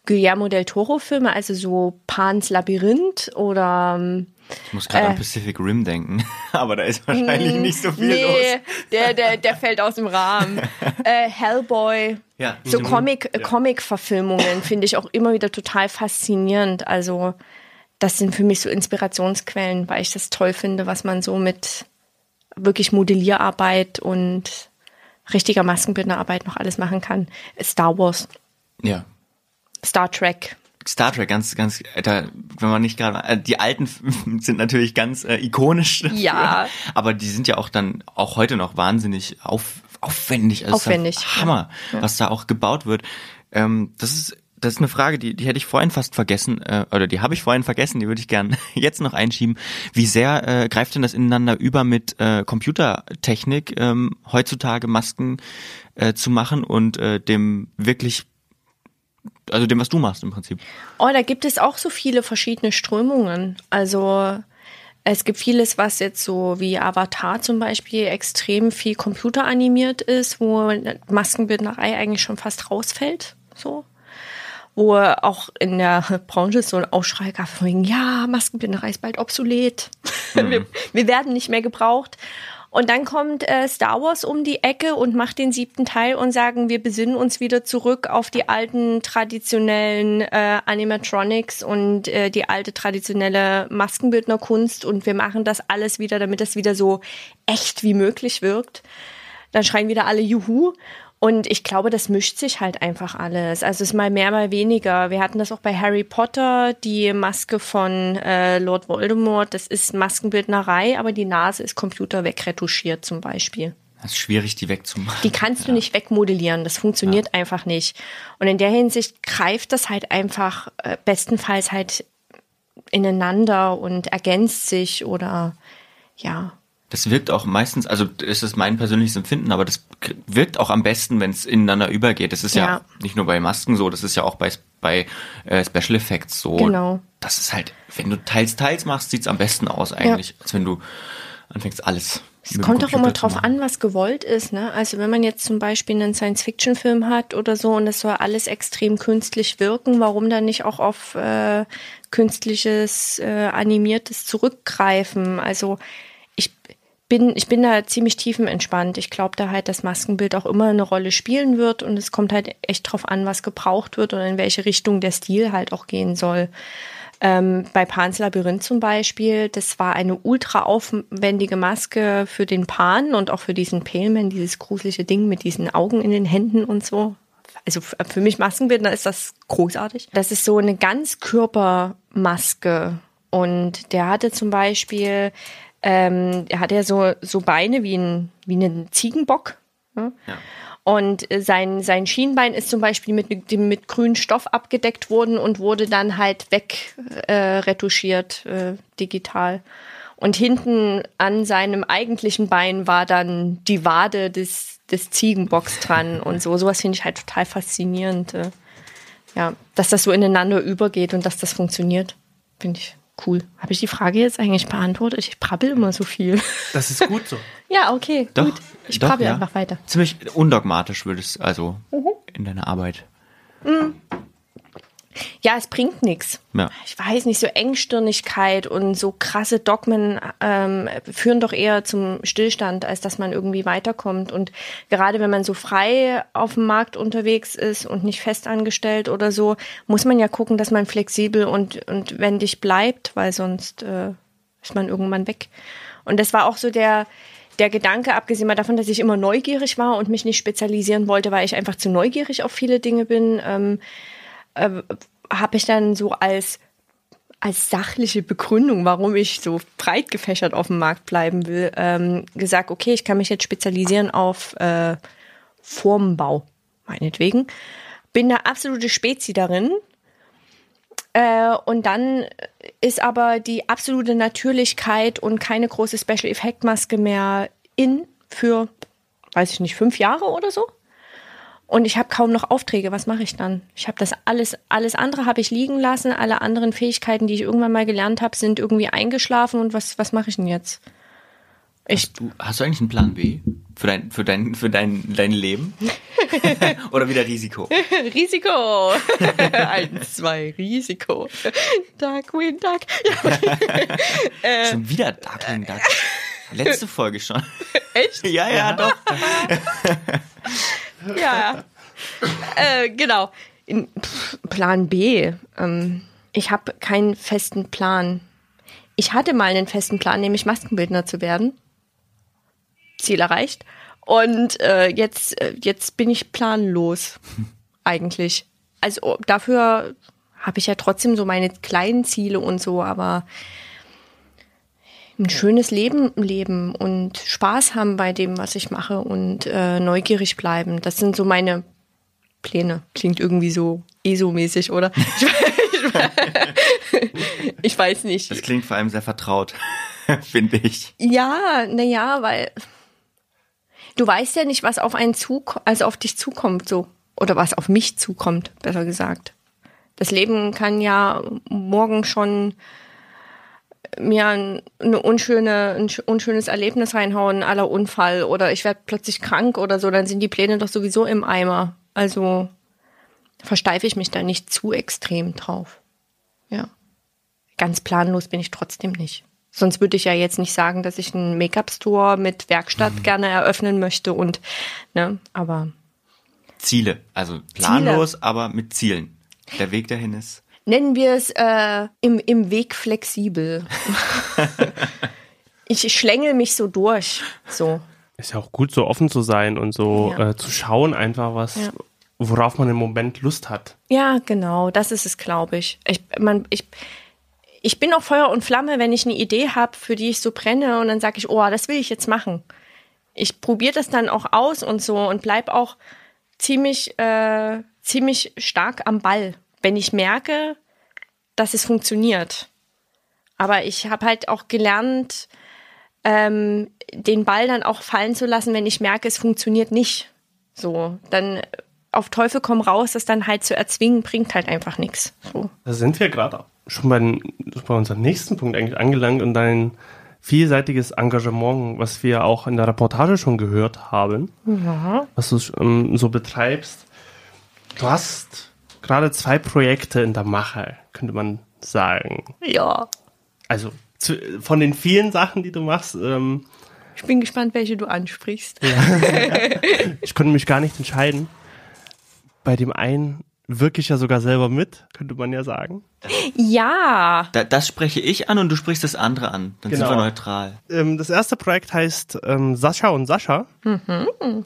S4: Guillermo del Toro-Filme, also so Pans Labyrinth oder. Ähm,
S3: ich muss gerade äh, an Pacific Rim denken, aber da ist wahrscheinlich mm, nicht so viel nee, los.
S4: Der, der, der fällt aus dem Rahmen. äh, Hellboy, ja. so. Comic, ja. Comic-Verfilmungen finde ich auch immer wieder total faszinierend. Also, das sind für mich so Inspirationsquellen, weil ich das toll finde, was man so mit wirklich Modellierarbeit und richtiger Maskenbildnerarbeit noch alles machen kann. Star Wars.
S3: Ja,
S4: Star Trek.
S3: Star Trek, ganz, ganz, da, wenn man nicht gerade, äh, die alten sind natürlich ganz äh, ikonisch. Dafür,
S4: ja.
S3: Aber die sind ja auch dann, auch heute noch wahnsinnig auf, aufwendig.
S4: Also aufwendig.
S3: Hammer, ja. was da auch gebaut wird. Ähm, das ist, das ist eine Frage, die, die hätte ich vorhin fast vergessen, äh, oder die habe ich vorhin vergessen, die würde ich gern jetzt noch einschieben. Wie sehr äh, greift denn das ineinander über mit äh, Computertechnik, ähm, heutzutage Masken äh, zu machen und äh, dem wirklich also dem, was du machst im Prinzip.
S4: Oh, da gibt es auch so viele verschiedene Strömungen. Also es gibt vieles, was jetzt so wie Avatar zum Beispiel extrem viel computeranimiert ist, wo Maskenbildnerei eigentlich schon fast rausfällt. So wo auch in der Branche so ein Aufschrei gab von wegen, ja, Maskenbinderei ist bald obsolet. Mhm. Wir, wir, werden nicht mehr gebraucht. Und dann kommt äh, Star Wars um die Ecke und macht den siebten Teil und sagen, wir besinnen uns wieder zurück auf die alten traditionellen äh, Animatronics und äh, die alte traditionelle Maskenbildnerkunst und wir machen das alles wieder, damit das wieder so echt wie möglich wirkt. Dann schreien wieder alle Juhu. Und ich glaube, das mischt sich halt einfach alles. Also es ist mal mehr, mal weniger. Wir hatten das auch bei Harry Potter, die Maske von äh, Lord Voldemort. Das ist Maskenbildnerei, aber die Nase ist Computer wegretuschiert zum Beispiel.
S3: Das ist schwierig, die wegzumachen.
S4: Die kannst du ja. nicht wegmodellieren. Das funktioniert ja. einfach nicht. Und in der Hinsicht greift das halt einfach äh, bestenfalls halt ineinander und ergänzt sich oder ja
S3: das wirkt auch meistens, also ist es mein persönliches Empfinden, aber das wirkt auch am besten, wenn es ineinander übergeht. Das ist ja. ja. nicht nur bei Masken so, das ist ja auch bei, bei äh, Special Effects so.
S4: Genau.
S3: Das ist halt, wenn du teils, teils machst, sieht's am besten aus eigentlich, ja. als wenn du anfängst alles.
S4: Es kommt auch immer drauf an, was gewollt ist. Ne? Also wenn man jetzt zum Beispiel einen Science-Fiction-Film hat oder so und es soll alles extrem künstlich wirken, warum dann nicht auch auf äh, künstliches, äh, animiertes zurückgreifen? Also bin, ich bin da ziemlich tiefenentspannt. Ich glaube da halt, dass Maskenbild auch immer eine Rolle spielen wird und es kommt halt echt drauf an, was gebraucht wird und in welche Richtung der Stil halt auch gehen soll. Ähm, bei Pans Labyrinth zum Beispiel, das war eine ultra aufwendige Maske für den Pan und auch für diesen Paleman, dieses gruselige Ding mit diesen Augen in den Händen und so. also für mich Maskenbildner ist das großartig. Das ist so eine Ganzkörpermaske. Und der hatte zum Beispiel, ähm, er hat ja so, so Beine wie ein, wie ein Ziegenbock. Ja? ja. Und sein, sein Schienbein ist zum Beispiel mit, mit, mit grünem Stoff abgedeckt worden und wurde dann halt wegretuschiert äh, äh, digital. Und hinten an seinem eigentlichen Bein war dann die Wade des, des Ziegenbocks dran und so. Sowas finde ich halt total faszinierend. Äh, ja, dass das so ineinander übergeht und dass das funktioniert, finde ich cool. Habe ich die Frage jetzt eigentlich beantwortet? Ich brabbel immer so viel.
S2: Das ist gut so.
S4: ja, okay,
S3: doch,
S4: gut. Ich
S3: doch,
S4: brabbel
S3: ja.
S4: einfach weiter.
S3: Ziemlich undogmatisch würdest also mhm. in deiner Arbeit.
S4: Mhm ja, es bringt nichts.
S3: Ja.
S4: Ich weiß nicht, so Engstirnigkeit und so krasse Dogmen ähm, führen doch eher zum Stillstand, als dass man irgendwie weiterkommt. Und gerade wenn man so frei auf dem Markt unterwegs ist und nicht festangestellt oder so, muss man ja gucken, dass man flexibel und, und wendig bleibt, weil sonst äh, ist man irgendwann weg. Und das war auch so der, der Gedanke, abgesehen mal davon, dass ich immer neugierig war und mich nicht spezialisieren wollte, weil ich einfach zu neugierig auf viele Dinge bin, ähm, äh, habe ich dann so als als sachliche Begründung, warum ich so breit gefächert auf dem Markt bleiben will, ähm, gesagt, okay, ich kann mich jetzt spezialisieren auf äh, Formenbau, meinetwegen. Bin da absolute Spezi darin. Äh, und dann ist aber die absolute Natürlichkeit und keine große Special Effect Maske mehr in für, weiß ich nicht, fünf Jahre oder so. Und ich habe kaum noch Aufträge. Was mache ich dann? Ich habe das alles, alles andere habe ich liegen lassen. Alle anderen Fähigkeiten, die ich irgendwann mal gelernt habe, sind irgendwie eingeschlafen. Und was, was mache ich denn jetzt?
S3: Ich, hast, du, hast du eigentlich einen Plan B für dein, für dein, für dein, dein Leben? Oder wieder Risiko?
S4: Risiko! Eins, zwei, Risiko. Darkwing Duck.
S3: äh, schon wieder Darkwing Duck. Letzte Folge schon.
S4: Echt?
S3: ja, ja, ja. doch.
S4: Ja, äh, genau. In, Plan B. Ähm, ich habe keinen festen Plan. Ich hatte mal einen festen Plan, nämlich Maskenbildner zu werden. Ziel erreicht. Und äh, jetzt, äh, jetzt bin ich planlos, eigentlich. Also dafür habe ich ja trotzdem so meine kleinen Ziele und so, aber ein schönes Leben leben und Spaß haben bei dem, was ich mache und äh, neugierig bleiben. Das sind so meine Pläne. Klingt irgendwie so ESO-mäßig, oder? Ich, weiß nicht.
S3: Das klingt vor allem sehr vertraut, finde ich.
S4: Ja, naja, weil du weißt ja nicht, was auf einen zukommt, also auf dich zukommt, so. Oder was auf mich zukommt, besser gesagt. Das Leben kann ja morgen schon mir ein, eine unschöne, ein unschönes Erlebnis reinhauen, aller Unfall oder ich werde plötzlich krank oder so, dann sind die Pläne doch sowieso im Eimer. Also versteife ich mich da nicht zu extrem drauf. Ja. Ganz planlos bin ich trotzdem nicht. Sonst würde ich ja jetzt nicht sagen, dass ich einen Make-up-Store mit Werkstatt mhm. gerne eröffnen möchte und, ne, aber.
S3: Ziele, also planlos, Ziele. aber mit Zielen. Der Weg dahin ist
S4: nennen wir es äh, im, im Weg flexibel. ich schlängel mich so durch. So.
S2: Ist ja auch gut, so offen zu sein und so ja. äh, zu schauen, einfach was, ja. worauf man im Moment Lust hat.
S4: Ja, genau, das ist es, glaube ich. Ich, man, ich, ich bin auch Feuer und Flamme, wenn ich eine Idee habe, für die ich so brenne und dann sage ich, oh, das will ich jetzt machen. Ich probiere das dann auch aus und so und bleib auch ziemlich, äh, ziemlich stark am Ball wenn ich merke, dass es funktioniert. Aber ich habe halt auch gelernt, ähm, den Ball dann auch fallen zu lassen, wenn ich merke, es funktioniert nicht. So, dann auf Teufel komm raus, das dann halt zu erzwingen, bringt halt einfach nichts. So.
S2: Da sind wir gerade schon bei, bei unserem nächsten Punkt eigentlich angelangt und dein vielseitiges Engagement, was wir auch in der Reportage schon gehört haben, ja. was du ähm, so betreibst. Du hast gerade zwei Projekte in der Mache, könnte man sagen.
S4: Ja.
S2: Also zu, von den vielen Sachen, die du machst. Ähm,
S4: ich bin gespannt, welche du ansprichst.
S2: Ja. ich konnte mich gar nicht entscheiden. Bei dem einen wirklich ja sogar selber mit, könnte man ja sagen.
S4: Ja.
S3: Da, das spreche ich an und du sprichst das andere an. Dann genau. sind wir neutral.
S2: Ähm, das erste Projekt heißt ähm, Sascha und Sascha. Mhm.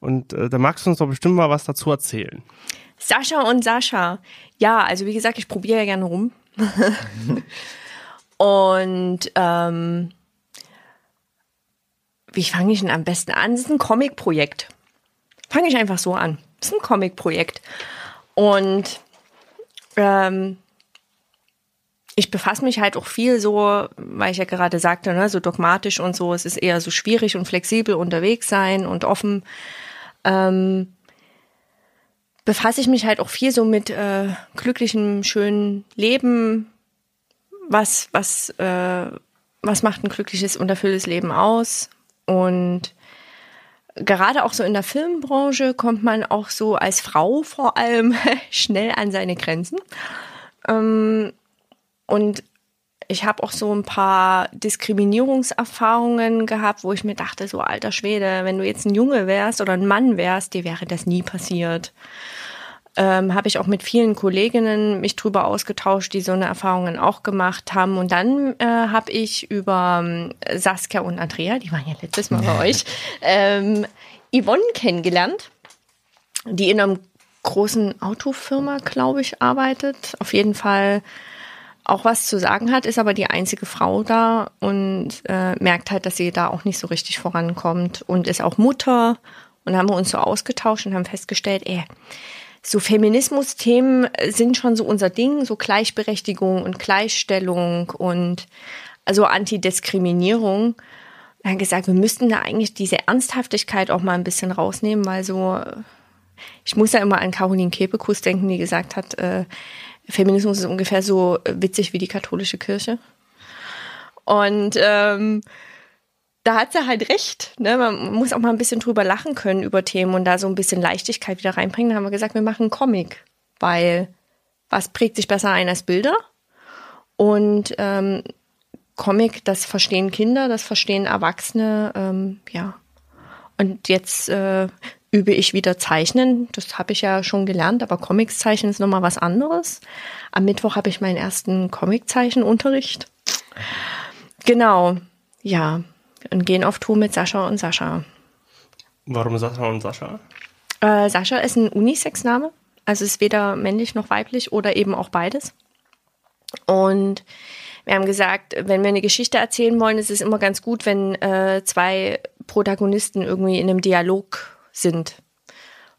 S2: Und äh, da magst du uns doch bestimmt mal was dazu erzählen.
S4: Sascha und Sascha. Ja, also wie gesagt, ich probiere ja gerne rum. und ähm, wie fange ich denn am besten an? Das ist ein Comic-Projekt. Fange ich einfach so an. Das ist ein Comic-Projekt. Und ähm, ich befasse mich halt auch viel so, weil ich ja gerade sagte, ne, so dogmatisch und so. Es ist eher so schwierig und flexibel unterwegs sein und offen. Ähm, befasse ich mich halt auch viel so mit äh, glücklichem, schönen Leben. Was, was, äh, was macht ein glückliches und erfülltes Leben aus? Und gerade auch so in der Filmbranche kommt man auch so als Frau vor allem schnell an seine Grenzen. Ähm, und ich habe auch so ein paar Diskriminierungserfahrungen gehabt, wo ich mir dachte, so alter Schwede, wenn du jetzt ein Junge wärst oder ein Mann wärst, dir wäre das nie passiert ähm, habe ich auch mit vielen Kolleginnen mich drüber ausgetauscht, die so eine Erfahrungen auch gemacht haben. Und dann äh, habe ich über ähm, Saskia und Andrea, die waren ja letztes Mal bei euch, ähm, Yvonne kennengelernt, die in einem großen Autofirma, glaube ich, arbeitet. Auf jeden Fall auch was zu sagen hat, ist aber die einzige Frau da und äh, merkt halt, dass sie da auch nicht so richtig vorankommt und ist auch Mutter. Und haben wir uns so ausgetauscht und haben festgestellt, ey, so Feminismus-Themen sind schon so unser Ding, so Gleichberechtigung und Gleichstellung und also Antidiskriminierung. Er hat gesagt, wir müssten da eigentlich diese Ernsthaftigkeit auch mal ein bisschen rausnehmen, weil so, ich muss ja immer an Caroline Kebekus denken, die gesagt hat, äh, Feminismus ist ungefähr so witzig wie die katholische Kirche. Und ähm, da hat sie halt recht. Ne? Man muss auch mal ein bisschen drüber lachen können über Themen und da so ein bisschen Leichtigkeit wieder reinbringen. Da haben wir gesagt, wir machen einen Comic, weil was prägt sich besser ein als Bilder? Und ähm, Comic, das verstehen Kinder, das verstehen Erwachsene, ähm, ja. Und jetzt äh, übe ich wieder Zeichnen. Das habe ich ja schon gelernt, aber Comics zeichnen ist nochmal was anderes. Am Mittwoch habe ich meinen ersten Comiczeichenunterricht. Genau, ja und gehen auf Tour mit Sascha und Sascha.
S2: Warum Sascha und Sascha?
S4: Äh, Sascha ist ein Unisex-Name, also ist weder männlich noch weiblich oder eben auch beides. Und wir haben gesagt, wenn wir eine Geschichte erzählen wollen, ist es immer ganz gut, wenn äh, zwei Protagonisten irgendwie in einem Dialog sind.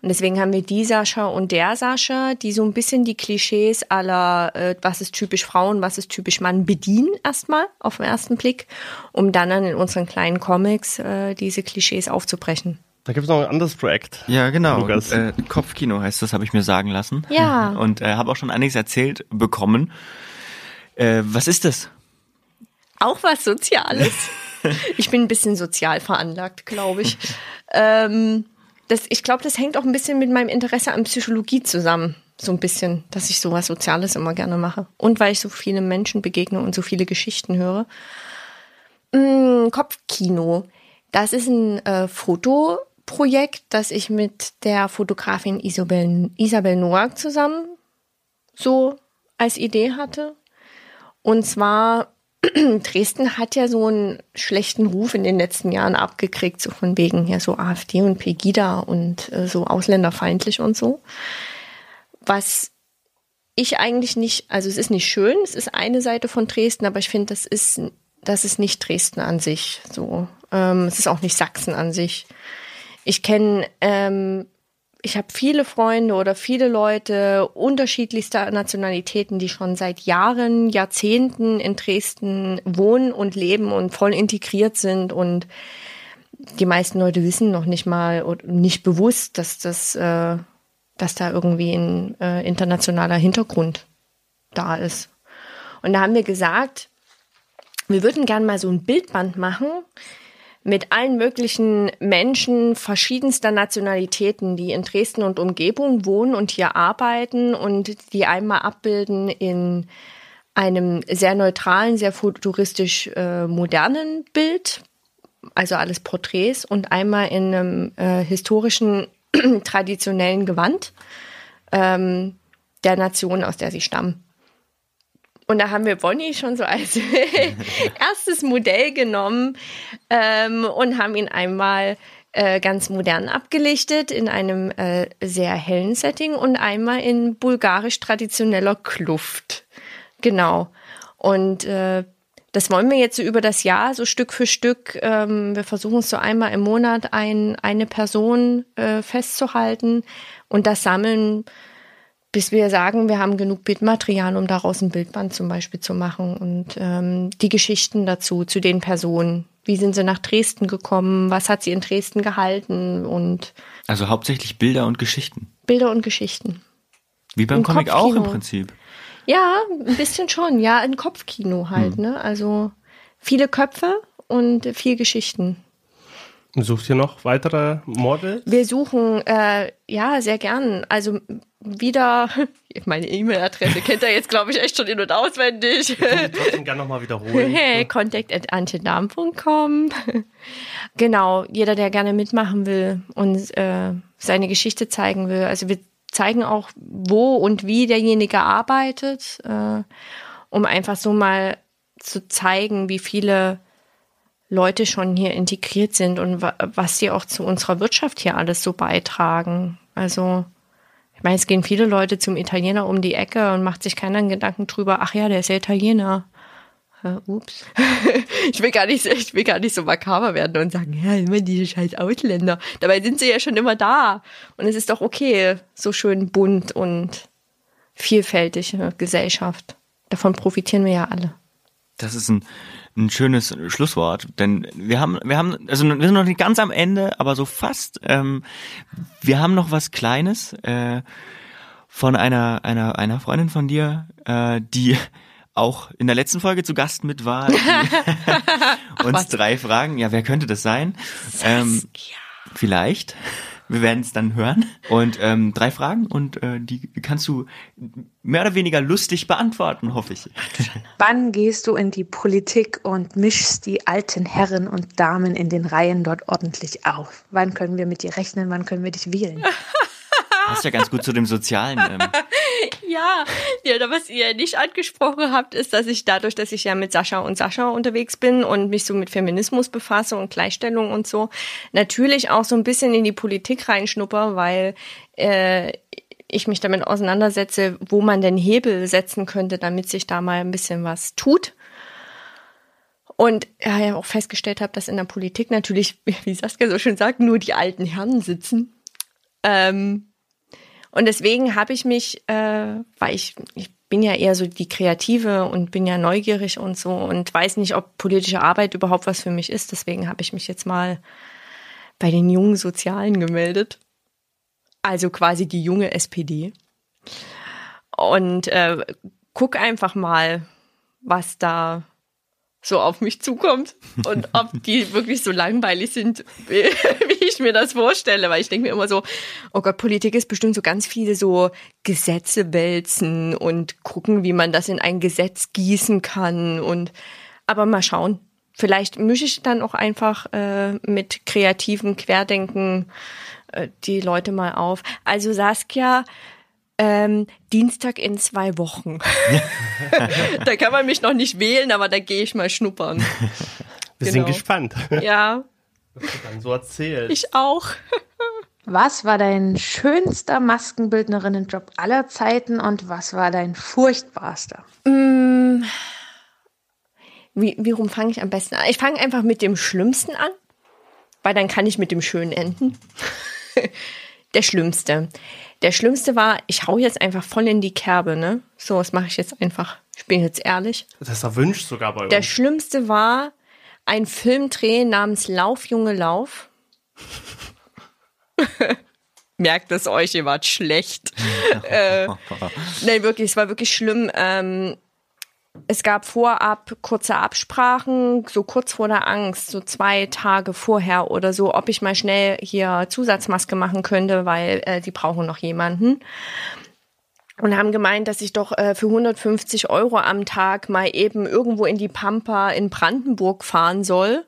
S4: Und deswegen haben wir die Sascha und der Sascha, die so ein bisschen die Klischees aller, äh, was ist typisch Frauen, was ist typisch Mann, bedienen erstmal auf den ersten Blick, um dann, dann in unseren kleinen Comics äh, diese Klischees aufzubrechen.
S2: Da gibt es noch ein anderes Projekt.
S3: Ja, genau. Äh, Kopfkino heißt das, habe ich mir sagen lassen.
S4: Ja.
S3: Und äh, habe auch schon einiges erzählt bekommen. Äh, was ist das?
S4: Auch was Soziales. ich bin ein bisschen sozial veranlagt, glaube ich. ähm, das, ich glaube, das hängt auch ein bisschen mit meinem Interesse an Psychologie zusammen. So ein bisschen, dass ich sowas Soziales immer gerne mache. Und weil ich so viele Menschen begegne und so viele Geschichten höre. Mm, Kopfkino. Das ist ein äh, Fotoprojekt, das ich mit der Fotografin Isabel, Isabel Noack zusammen so als Idee hatte. Und zwar Dresden hat ja so einen schlechten Ruf in den letzten Jahren abgekriegt, so von wegen ja so AfD und Pegida und äh, so ausländerfeindlich und so. Was ich eigentlich nicht, also es ist nicht schön, es ist eine Seite von Dresden, aber ich finde, das ist, das ist nicht Dresden an sich. So, ähm, es ist auch nicht Sachsen an sich. Ich kenne ähm, ich habe viele Freunde oder viele Leute unterschiedlichster Nationalitäten, die schon seit Jahren, Jahrzehnten in Dresden wohnen und leben und voll integriert sind und die meisten Leute wissen noch nicht mal oder nicht bewusst, dass das, äh, dass da irgendwie ein äh, internationaler Hintergrund da ist. Und da haben wir gesagt, wir würden gern mal so ein Bildband machen, mit allen möglichen Menschen verschiedenster Nationalitäten, die in Dresden und Umgebung wohnen und hier arbeiten und die einmal abbilden in einem sehr neutralen, sehr futuristisch äh, modernen Bild, also alles Porträts und einmal in einem äh, historischen, traditionellen Gewand ähm, der Nation, aus der sie stammen. Und da haben wir Bonnie schon so als erstes Modell genommen ähm, und haben ihn einmal äh, ganz modern abgelichtet in einem äh, sehr hellen Setting und einmal in bulgarisch traditioneller Kluft. Genau. Und äh, das wollen wir jetzt so über das Jahr, so Stück für Stück. Ähm, wir versuchen es so einmal im Monat ein, eine Person äh, festzuhalten und das sammeln bis wir sagen, wir haben genug Bildmaterial, um daraus ein Bildband zum Beispiel zu machen und ähm, die Geschichten dazu, zu den Personen. Wie sind sie nach Dresden gekommen? Was hat sie in Dresden gehalten? Und
S3: also hauptsächlich Bilder und Geschichten.
S4: Bilder und Geschichten.
S3: Wie beim
S4: Ein
S3: Comic auch im Prinzip.
S4: Ja, ein bisschen schon. Ja, ein Kopfkino halt. Hm. Ne? Also viele Köpfe und viel Geschichten.
S2: Sucht ihr noch weitere Models?
S4: Wir suchen, äh, ja, sehr gern. Also wieder, meine E-Mail-Adresse kennt er jetzt, glaube ich, echt schon in- und auswendig.
S2: Ich würde trotzdem gerne nochmal wiederholen.
S4: Hey, contact at antedam.com. Genau, jeder, der gerne mitmachen will und äh, seine Geschichte zeigen will. Also wir zeigen auch, wo und wie derjenige arbeitet, äh, um einfach so mal zu zeigen, wie viele Leute schon hier integriert sind und was sie auch zu unserer Wirtschaft hier alles so beitragen. Also, ich meine, es gehen viele Leute zum Italiener um die Ecke und macht sich keinen Gedanken drüber, ach ja, der ist ja Italiener. Uh, ups. ich will gar nicht, ich will gar nicht so makaber werden und sagen, ja, immer diese scheiß Ausländer. Dabei sind sie ja schon immer da. Und es ist doch okay, so schön bunt und vielfältige Gesellschaft. Davon profitieren wir ja alle.
S3: Das ist ein ein schönes Schlusswort, denn wir haben, wir haben, also wir sind noch nicht ganz am Ende, aber so fast. Ähm, wir haben noch was Kleines äh, von einer einer einer Freundin von dir, äh, die auch in der letzten Folge zu Gast mit war. uns was? drei Fragen. Ja, wer könnte das sein? Ähm, vielleicht. Wir werden es dann hören. Und ähm, drei Fragen und äh, die kannst du mehr oder weniger lustig beantworten, hoffe ich.
S5: Wann gehst du in die Politik und mischst die alten Herren und Damen in den Reihen dort ordentlich auf? Wann können wir mit dir rechnen? Wann können wir dich wählen?
S3: Passt ja ganz gut zu dem Sozialen. Ähm.
S4: Ja, ja, was ihr nicht angesprochen habt, ist, dass ich dadurch, dass ich ja mit Sascha und Sascha unterwegs bin und mich so mit Feminismus befasse und Gleichstellung und so, natürlich auch so ein bisschen in die Politik reinschnupper, weil äh, ich mich damit auseinandersetze, wo man den Hebel setzen könnte, damit sich da mal ein bisschen was tut. Und ja, auch festgestellt habe, dass in der Politik natürlich, wie Saskia so schön sagt, nur die alten Herren sitzen. Ähm, und deswegen habe ich mich, äh, weil ich, ich bin ja eher so die Kreative und bin ja neugierig und so und weiß nicht, ob politische Arbeit überhaupt was für mich ist. Deswegen habe ich mich jetzt mal bei den jungen Sozialen gemeldet. Also quasi die junge SPD. Und äh, guck einfach mal, was da so auf mich zukommt und ob die wirklich so langweilig sind, wie, ich mir das vorstelle. Weil ich denke mir immer so, oh Gott, Politik ist bestimmt so ganz viele so Gesetze wälzen und gucken, wie man das in ein Gesetz gießen kann. Und aber mal schauen. Vielleicht mische ich dann auch einfach äh, mit kreativen Querdenken äh, die Leute mal auf. Also Saskia, ähm, Dienstag in zwei Wochen. da kann man mich noch nicht wählen, aber da gehe ich mal schnuppern.
S2: Wir genau. sind gespannt.
S4: Ja.
S2: Was du dann so erzählst.
S4: Ich auch.
S5: Was war dein schönster Maskenbildnerinnenjob aller Zeiten und was war dein furchtbarster?
S4: Mm, wie, wie rum fange ich am besten an? Ich fange einfach mit dem Schlimmsten an, weil dann kann ich mit dem Schönen enden. Der Schlimmste. Der Schlimmste war, ich hau jetzt einfach voll in die Kerbe, ne? So, was mache ich jetzt einfach. Ich bin jetzt ehrlich.
S2: Das ist erwünscht sogar bei uns.
S4: Der Schlimmste war ein Filmdreh namens Lauf, Junge, Lauf. Merkt es euch, ihr wart schlecht. äh, nein, wirklich, es war wirklich schlimm. Ähm, es gab vorab kurze Absprachen, so kurz vor der Angst, so zwei Tage vorher oder so, ob ich mal schnell hier Zusatzmaske machen könnte, weil äh, die brauchen noch jemanden. Und haben gemeint, dass ich doch äh, für 150 Euro am Tag mal eben irgendwo in die Pampa in Brandenburg fahren soll,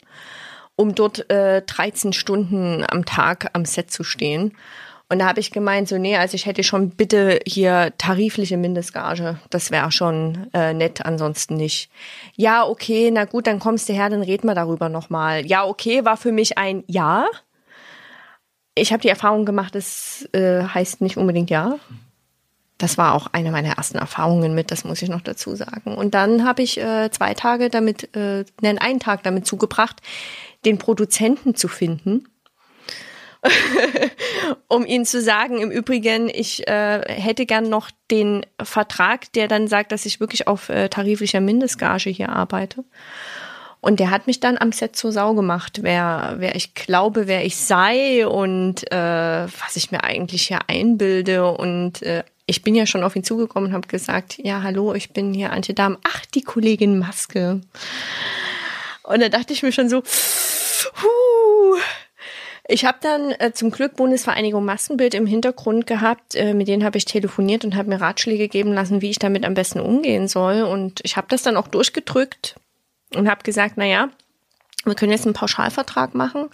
S4: um dort äh, 13 Stunden am Tag am Set zu stehen. Und da habe ich gemeint, so, nee, also ich hätte schon bitte hier tarifliche Mindestgage. Das wäre schon äh, nett, ansonsten nicht. Ja, okay, na gut, dann kommst du her, dann reden wir darüber nochmal. Ja, okay, war für mich ein Ja. Ich habe die Erfahrung gemacht, das äh, heißt nicht unbedingt Ja. Das war auch eine meiner ersten Erfahrungen mit, das muss ich noch dazu sagen. Und dann habe ich äh, zwei Tage damit, äh, nein, einen Tag damit zugebracht, den Produzenten zu finden. um ihnen zu sagen, im Übrigen, ich äh, hätte gern noch den Vertrag, der dann sagt, dass ich wirklich auf äh, tariflicher Mindestgage hier arbeite. Und der hat mich dann am Set zur Sau gemacht, wer, wer ich glaube, wer ich sei und äh, was ich mir eigentlich hier einbilde. Und äh, ich bin ja schon auf ihn zugekommen und habe gesagt, ja, hallo, ich bin hier Antje Dahm. Ach, die Kollegin Maske. Und da dachte ich mir schon so, huh. Ich habe dann äh, zum Glück Bundesvereinigung Massenbild im Hintergrund gehabt. Äh, mit denen habe ich telefoniert und habe mir Ratschläge geben lassen, wie ich damit am besten umgehen soll. Und ich habe das dann auch durchgedrückt und habe gesagt, na ja, wir können jetzt einen Pauschalvertrag machen,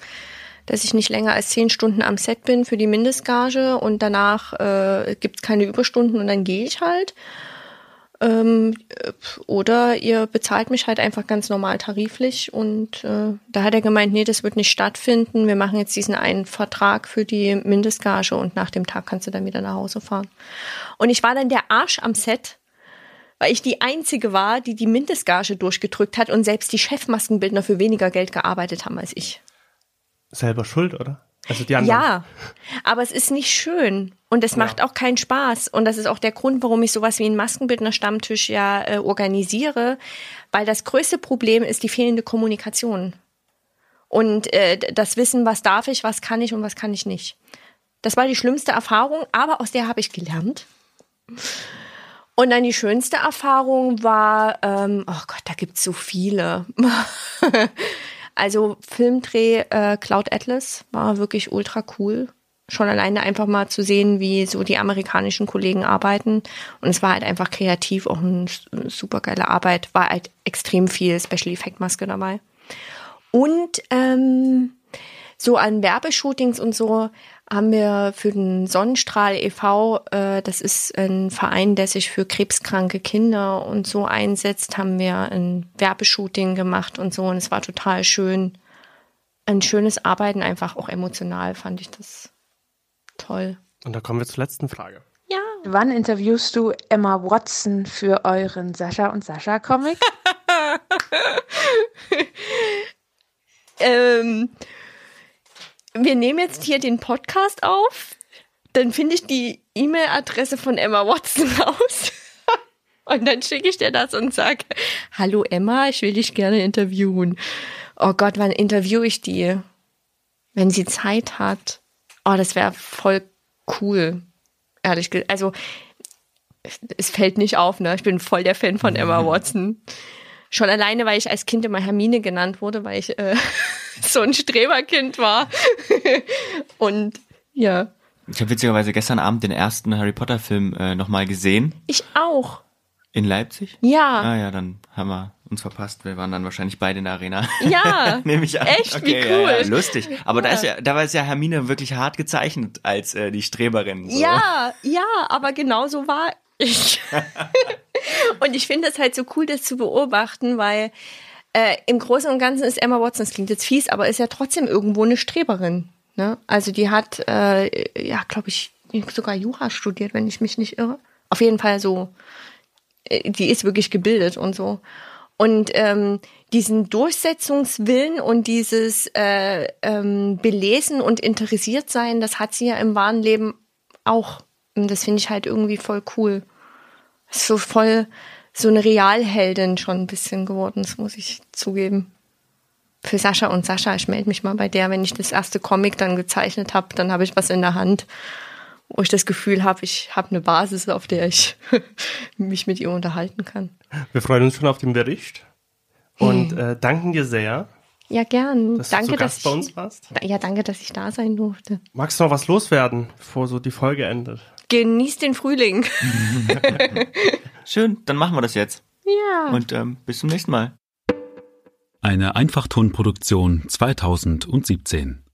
S4: dass ich nicht länger als zehn Stunden am Set bin für die Mindestgage und danach äh, gibt es keine Überstunden und dann gehe ich halt. Ähm, oder ihr bezahlt mich halt einfach ganz normal tariflich. Und äh, da hat er gemeint, nee, das wird nicht stattfinden. Wir machen jetzt diesen einen Vertrag für die Mindestgage und nach dem Tag kannst du dann wieder nach Hause fahren. Und ich war dann der Arsch am Set, weil ich die Einzige war, die die Mindestgage durchgedrückt hat und selbst die Chefmaskenbildner für weniger Geld gearbeitet haben als ich.
S2: Selber schuld, oder? Also die anderen.
S4: Ja, aber es ist nicht schön und es macht auch keinen Spaß und das ist auch der Grund, warum ich sowas wie einen Maskenbildner-Stammtisch ja äh, organisiere, weil das größte Problem ist die fehlende Kommunikation und äh, das Wissen, was darf ich, was kann ich und was kann ich nicht. Das war die schlimmste Erfahrung, aber aus der habe ich gelernt. Und dann die schönste Erfahrung war, ähm, oh Gott, da gibt's so viele. Also Filmdreh äh, Cloud Atlas war wirklich ultra cool. Schon alleine einfach mal zu sehen, wie so die amerikanischen Kollegen arbeiten. Und es war halt einfach kreativ, auch eine super geile Arbeit. War halt extrem viel Special Effect Maske dabei. Und ähm, so an Werbeshootings und so haben wir für den Sonnenstrahl e.V., äh, das ist ein Verein, der sich für krebskranke Kinder und so einsetzt, haben wir ein Werbeshooting gemacht und so und es war total schön. Ein schönes Arbeiten, einfach auch emotional fand ich das toll.
S2: Und da kommen wir zur letzten Frage.
S4: Ja.
S5: Wann interviewst du Emma Watson für euren Sascha und Sascha Comic?
S4: ähm, wir nehmen jetzt hier den Podcast auf, dann finde ich die E-Mail-Adresse von Emma Watson raus. Und dann schicke ich dir das und sage, hallo Emma, ich will dich gerne interviewen. Oh Gott, wann interviewe ich die? Wenn sie Zeit hat. Oh, das wäre voll cool. Ehrlich gesagt. Also, es fällt nicht auf, ne? Ich bin voll der Fan von Emma Watson. Schon alleine, weil ich als Kind immer Hermine genannt wurde, weil ich äh, so ein Streberkind war. Und ja.
S3: Ich habe witzigerweise gestern Abend den ersten Harry Potter Film äh, nochmal gesehen.
S4: Ich auch.
S3: In Leipzig?
S4: Ja.
S3: Ah ja, dann haben wir uns verpasst. Wir waren dann wahrscheinlich beide in der Arena.
S4: Ja.
S3: Nehme ich an.
S4: Echt, wie cool.
S3: Ja, ja, lustig. Aber ja. da ist ja, da war es ja Hermine wirklich hart gezeichnet als äh, die Streberin. So.
S4: Ja, ja, aber genau so war ich. und ich finde es halt so cool, das zu beobachten, weil äh, im Großen und Ganzen ist Emma Watson, das klingt jetzt fies, aber ist ja trotzdem irgendwo eine Streberin. Ne? Also die hat, äh, ja, glaube ich, sogar Jura studiert, wenn ich mich nicht irre. Auf jeden Fall so, äh, die ist wirklich gebildet und so. Und ähm, diesen Durchsetzungswillen und dieses äh, ähm, Belesen und interessiert sein, das hat sie ja im wahren Leben auch. Und das finde ich halt irgendwie voll cool. So voll so eine Realheldin schon ein bisschen geworden, das muss ich zugeben. Für Sascha und Sascha, ich melde mich mal bei der, wenn ich das erste Comic dann gezeichnet habe, dann habe ich was in der Hand, wo ich das Gefühl habe, ich habe eine Basis, auf der ich mich mit ihr unterhalten kann.
S2: Wir freuen uns schon auf den Bericht und hm. äh, danken dir sehr.
S4: Ja, gern.
S2: Dass
S4: danke,
S2: du dass
S4: ich,
S2: bei uns warst.
S4: Ja, danke, dass ich da sein durfte.
S2: Magst du noch was loswerden, bevor so die Folge endet?
S4: Genießt den Frühling.
S3: Schön, dann machen wir das jetzt.
S4: Ja.
S3: Und ähm, bis zum nächsten Mal.
S1: Eine Einfachtonproduktion 2017.